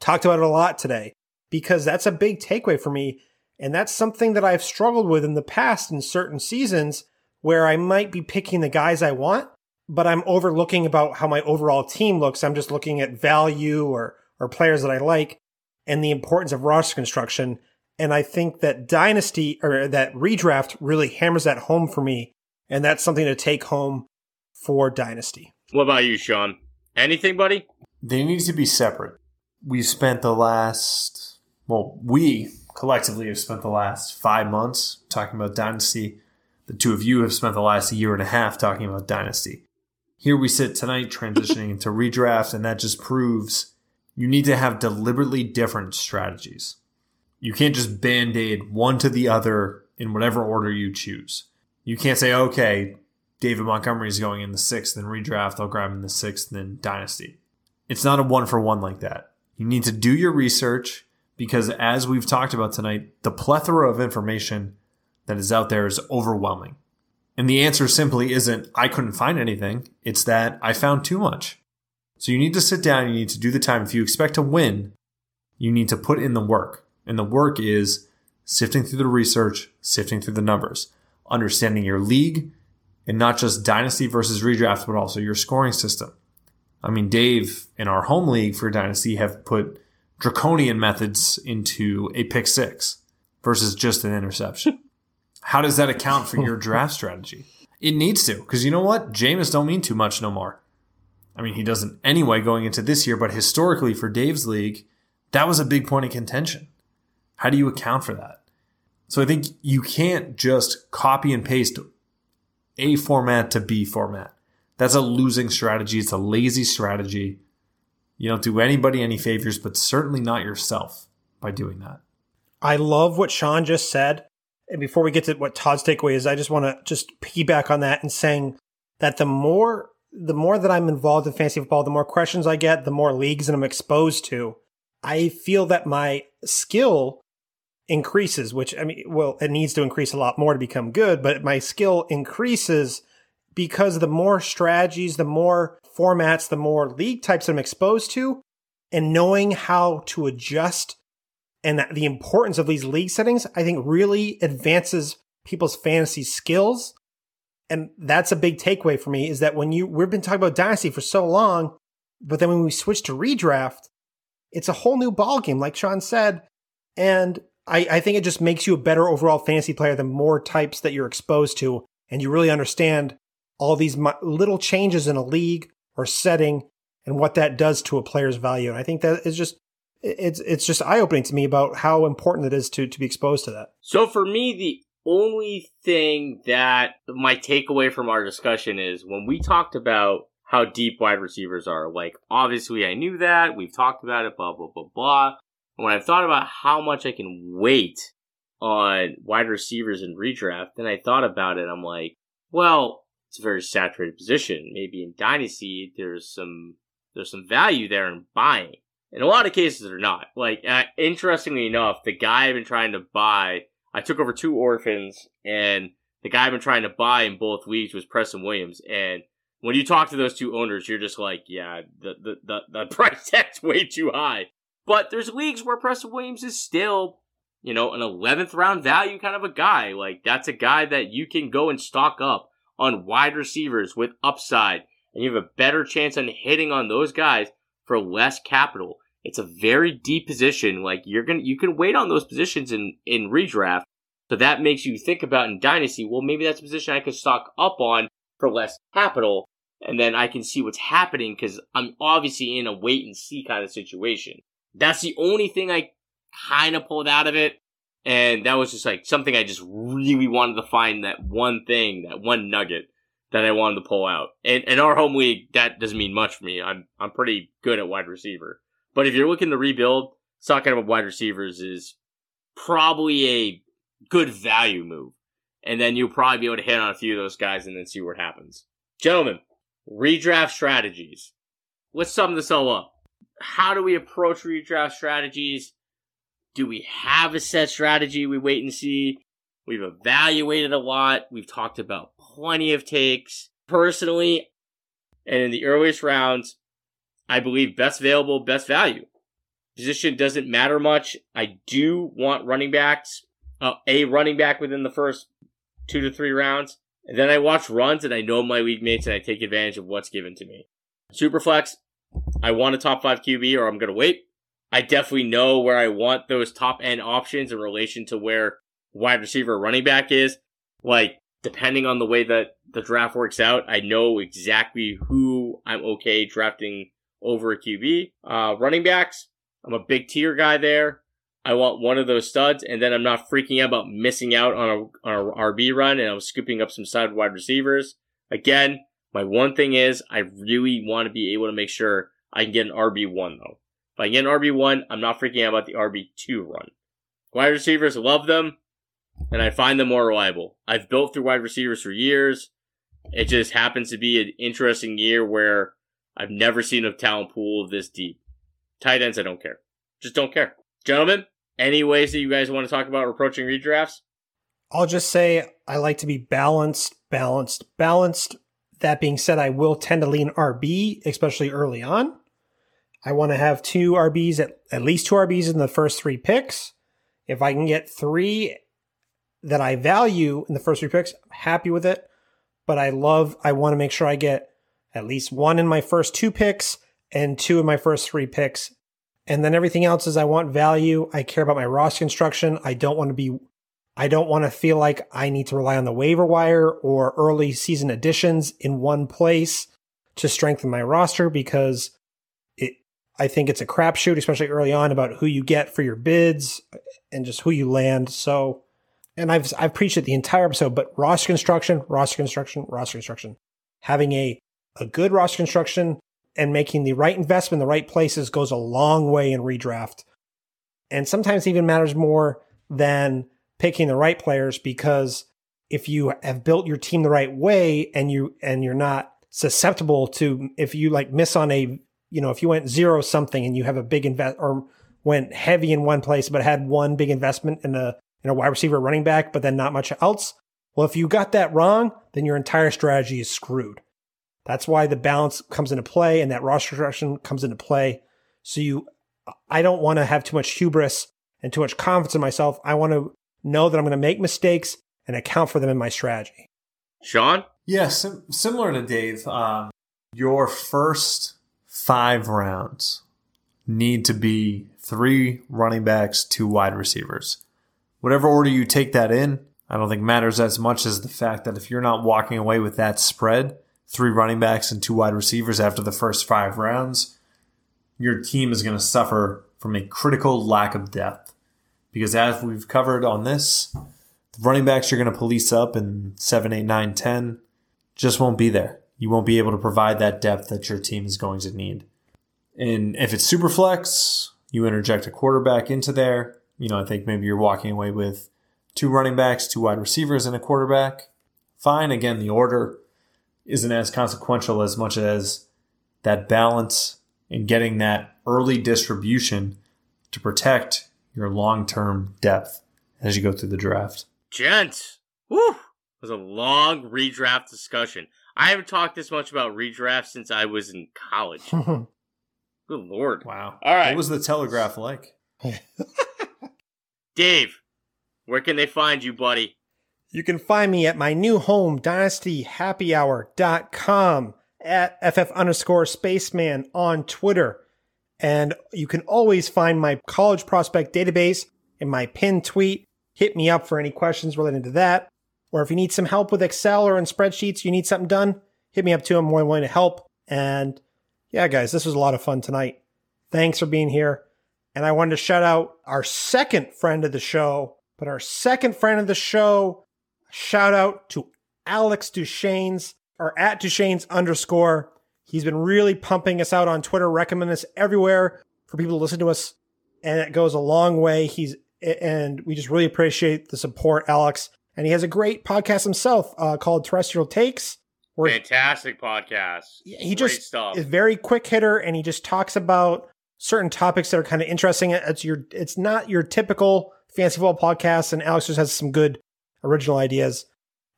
[SPEAKER 2] Talked about it a lot today because that's a big takeaway for me. And that's something that I've struggled with in the past in certain seasons where I might be picking the guys I want, but I'm overlooking about how my overall team looks. I'm just looking at value or, or players that I like and the importance of roster construction. And I think that dynasty or that redraft really hammers that home for me and that's something to take home for Dynasty.
[SPEAKER 1] What about you, Shawn? Anything, buddy?
[SPEAKER 3] They need to be separate. We've spent the last, well, we collectively have spent the last five months talking about Dynasty. The two of you have spent the last year and a half talking about Dynasty. Here we sit tonight transitioning into redraft, and that just proves you need to have deliberately different strategies. You can't just band aid one to the other in whatever order you choose. You can't say, okay, David Montgomery is going in the sixth, then redraft, I'll grab him in the sixth, then dynasty. It's not a one for one like that. You need to do your research because, as we've talked about tonight, the plethora of information that is out there is overwhelming. And the answer simply isn't, I couldn't find anything. It's that I found too much. So you need to sit down, you need to do the time. If you expect to win, you need to put in the work. And the work is sifting through the research, sifting through the numbers, understanding your league, and not just dynasty versus redraft, but also your scoring system. I mean, Dave in our home league for dynasty have put draconian methods into a pick six versus just an interception. How does that account for your draft strategy? It needs to, because you know what? Jameis don't mean too much no more. I mean, he doesn't anyway going into this year, but historically for Dave's league, that was a big point of contention. How do you account for that? So I think you can't just copy and paste A format to B format. That's a losing strategy. It's a lazy strategy. You don't do anybody any favors, but certainly not yourself by doing that.
[SPEAKER 2] I love what Shawn just said. And before we get to what Todd's takeaway is, I just want to just piggyback on that and saying that the more the more that I'm involved in fantasy football, the more questions I get, the more leagues that I'm exposed to. I feel that my skill increases, which I mean, well, it needs to increase a lot more to become good, but my skill increases because the more strategies, the more formats, the more league types I'm exposed to, and knowing how to adjust and the importance of these league settings, I think really advances people's fantasy skills. And that's a big takeaway for me is that when you, we've been talking about Dynasty for so long, but then when we switch to redraft, it's a whole new ballgame, like Shawn said. And I, I think it just makes you a better overall fantasy player the more types that you're exposed to. And you really understand all these little changes in a league or setting and what that does to a player's value. And I think that is just it's it's just eye opening to me about how important it is to to be exposed to that.
[SPEAKER 1] So for me, the only thing that my takeaway from our discussion is when we talked about how deep wide receivers are. Like obviously, I knew that we've talked about it. Blah blah blah blah. And when I thought about how much I can wait on wide receivers in redraft, then I thought about it. I'm like, well, it's a very saturated position. Maybe in dynasty, there's some there's some value there in buying. In a lot of cases, they're not. Like, uh, interestingly enough, the guy I've been trying to buy, I took over two orphans, and the guy I've been trying to buy in both leagues was Preston Williams. And when you talk to those two owners, you're just like, yeah, the the the, the price tag's way too high. But there's leagues where Preston Williams is still, you know, an 11th round value kind of a guy. Like that's a guy that you can go and stock up on wide receivers with upside, and you have a better chance on hitting on those guys for less capital. It's a very deep position. Like you're gonna, you can wait on those positions in in redraft. So that makes you think about in dynasty. Well, maybe that's a position I could stock up on for less capital, and then I can see what's happening because I'm obviously in a wait and see kind of situation. That's the only thing I kind of pulled out of it. And that was just like something I just really wanted to find that one thing, that one nugget that I wanted to pull out. And in our home league, that doesn't mean much for me. I'm I'm pretty good at wide receiver. But if you're looking to rebuild, stocking up wide receivers is probably a good value move. And then you'll probably be able to hit on a few of those guys and then see what happens. Gentlemen, redraft strategies. Let's sum this all up. How do we approach redraft strategies? Do we have a set strategy we wait and see? We've evaluated a lot. We've talked about plenty of takes. Personally, and in the earliest rounds, I believe best available, best value. Position doesn't matter much. I do want running backs, uh, a running back within the first two to three rounds. And then I watch runs and I know my league mates and I take advantage of what's given to me. Superflex, I want a top five QB or I'm going to wait. I definitely know where I want those top end options in relation to where wide receiver running back is. Like, depending on the way that the draft works out, I know exactly who I'm okay drafting over a QB. Uh, running backs, I'm a big tier guy there. I want one of those studs, and then I'm not freaking out about missing out on a, on a RB run, and I'm scooping up some side wide receivers. Again, my one thing is I really want to be able to make sure I can get an RB1 though. If I get an RB1, I'm not freaking out about the RB2 run. Wide receivers, love them, and I find them more reliable. I've built through wide receivers for years. It just happens to be an interesting year where I've never seen a talent pool this deep. Tight ends, I don't care. Just don't care. Gentlemen, any ways that you guys want to talk about approaching redrafts?
[SPEAKER 2] I'll just say I like to be balanced, balanced, balanced. That being said, I will tend to lean RB, especially early on. I want to have two RBs, at, at least two RBs in the first three picks. If I can get three that I value in the first three picks, I'm happy with it. But I love, I want to make sure I get at least one in my first two picks and two in my first three picks and then everything else is I want value. I care about my roster construction. I don't want to be, I don't want to feel like I need to rely on the waiver wire or early season additions in one place to strengthen my roster because it, I think it's a crapshoot, especially early on about who you get for your bids and just who you land. So, and I've, I've preached it the entire episode, but roster construction, roster construction, roster construction, having a, a good roster construction and making the right investment in the right places goes a long way in redraft. And sometimes even matters more than picking the right players because if you have built your team the right way and you and you're not susceptible to if you like miss on a you know if you went zero something and you have a big invest or went heavy in one place but had one big investment in a in a wide receiver running back but then not much else well if you got that wrong then your entire strategy is screwed. That's why the balance comes into play and that roster construction comes into play. So you, I don't want to have too much hubris and too much confidence in myself. I want to know that I'm going to make mistakes and account for them in my strategy.
[SPEAKER 1] Shawn?
[SPEAKER 3] Yeah, sim- similar to Dave, um, your first five rounds need to be three running backs, two wide receivers. Whatever order you take that in, I don't think matters as much as the fact that if you're not walking away with that spread, three running backs and two wide receivers after the first five rounds, your team is going to suffer from a critical lack of depth. Because as we've covered on this, the running backs you're going to police up in 7, 8, 9, 10 just won't be there. You won't be able to provide that depth that your team is going to need. And if it's super flex, you interject a quarterback into there. You know, I think maybe you're walking away with two running backs, two wide receivers, and a quarterback. Fine. Again, the order isn't as consequential as much as that balance and getting that early distribution to protect your long term depth as you go through the draft.
[SPEAKER 1] Gents, whew, it was a long redraft discussion. I haven't talked this much about redraft since I was in college. Good lord.
[SPEAKER 3] Wow.
[SPEAKER 1] All right.
[SPEAKER 3] What was the telegraph like?
[SPEAKER 1] Dave, where can they find you, buddy?
[SPEAKER 2] You can find me at my new home, dynastyhappyhour.com, at FF underscore spaceman on Twitter. And you can always find my college prospect database in my pinned tweet. Hit me up for any questions related to that. Or if you need some help with Excel or in spreadsheets, you need something done, hit me up too. I'm more than willing to help. And yeah, guys, this was a lot of fun tonight. Thanks for being here. And I wanted to shout out our second friend of the show, but our second friend of the show, shout out to Alex Duchesne's or at Duchesne's underscore. He's been really pumping us out on Twitter, recommending us everywhere for people to listen to us. And it goes a long way. He's, and we just really appreciate the support, Alex. And he has a great podcast himself uh, called Terrestrial Takes.
[SPEAKER 1] Where Fantastic podcast.
[SPEAKER 2] He Great just stuff. is very quick hitter and he just talks about certain topics that are kind of interesting. It's your it's not your typical fancy football podcast, and Alex just has some good original ideas.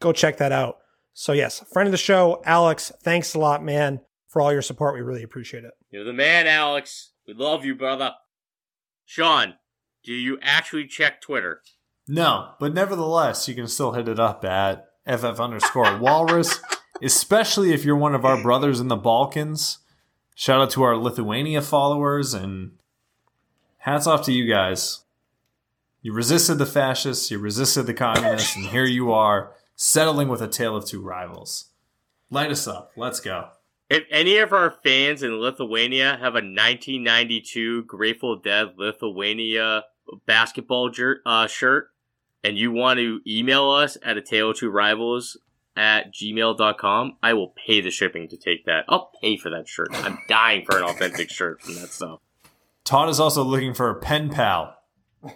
[SPEAKER 2] Go check that out. So yes, friend of the show, Alex, thanks a lot, man, for all your support. We really appreciate it.
[SPEAKER 1] You're the man, Alex. We love you, brother. Shawn, do you actually check Twitter?
[SPEAKER 3] No, but nevertheless, you can still hit it up at FF underscore walrus, especially if you're one of our brothers in the Balkans. Shout out to our Lithuania followers and hats off to you guys. You resisted the fascists, you resisted the communists, and here you are settling with a tale of two rivals. Light us up. Let's go.
[SPEAKER 1] If any of our fans in Lithuania have a 1992 Grateful Dead Lithuania basketball jer- uh, shirt, and you want to email us at a tale of two rivals at gmail.com, I will pay the shipping to take that. I'll pay for that shirt. I'm dying for an authentic shirt from that stuff.
[SPEAKER 3] Todd is also looking for a pen pal.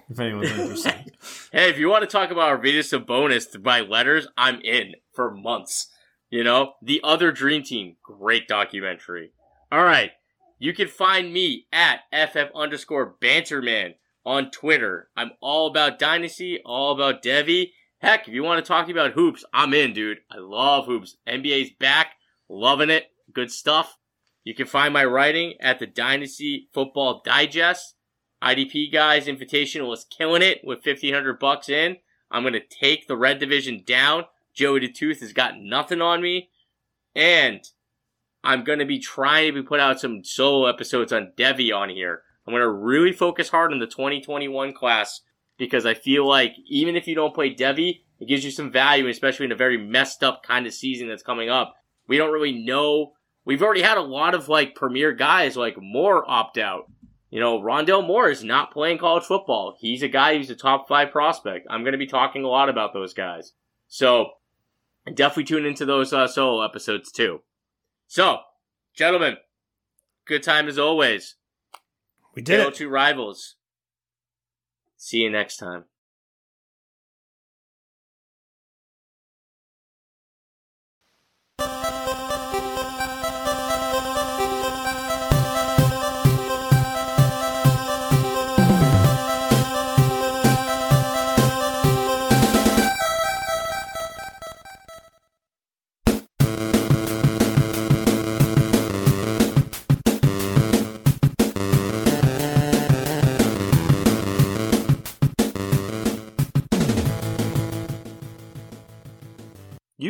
[SPEAKER 3] If anyone's interested.
[SPEAKER 1] hey, if you want to talk about Arvydas Sabonis by letters, I'm in for months. You know, the other Dream Team, great documentary. All right, you can find me at ff underscore banterman on Twitter. I'm all about Dynasty, all about Devy. Heck, if you want to talk about hoops, I'm in, dude. I love hoops. NBA's back, loving it. Good stuff. You can find my writing at the Dynasty Football Digest. IDP guys Invitational is killing it with 1500 bucks in. I'm going to take the red division down. Joey the Tooth has got nothing on me. And I'm going to be trying to be put out some solo episodes on Devy on here. I'm going to really focus hard on the 2021 class because I feel like even if you don't play Devy, it gives you some value, especially in a very messed up kind of season that's coming up. We don't really know. We've already had a lot of like premier guys like Moore opt out. You know, Rondale Moore is not playing college football. He's a guy who's a top five prospect. I'm going to be talking a lot about those guys. So definitely tune into those uh, solo episodes too. So, gentlemen, good time as always.
[SPEAKER 2] We did
[SPEAKER 1] Go to rivals. See you next time.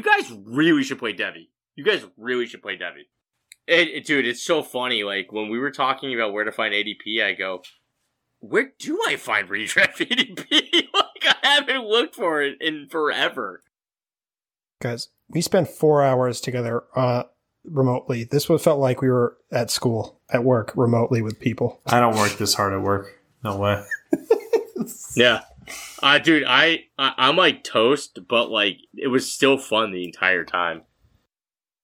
[SPEAKER 1] Guys really should play Devy. You guys really should play Devy. It, it, dude, it's so funny. Like when we were talking about where to find ADP, I go, "Where do I find redraft ADP? like I haven't looked for it in forever."
[SPEAKER 2] Guys, we spent four hours together uh, remotely. This would felt like we were at school, at work, remotely with people.
[SPEAKER 3] I don't work this hard at work. No way.
[SPEAKER 1] Yeah, uh, dude, I, I I'm like toast, but like it was still fun the entire time.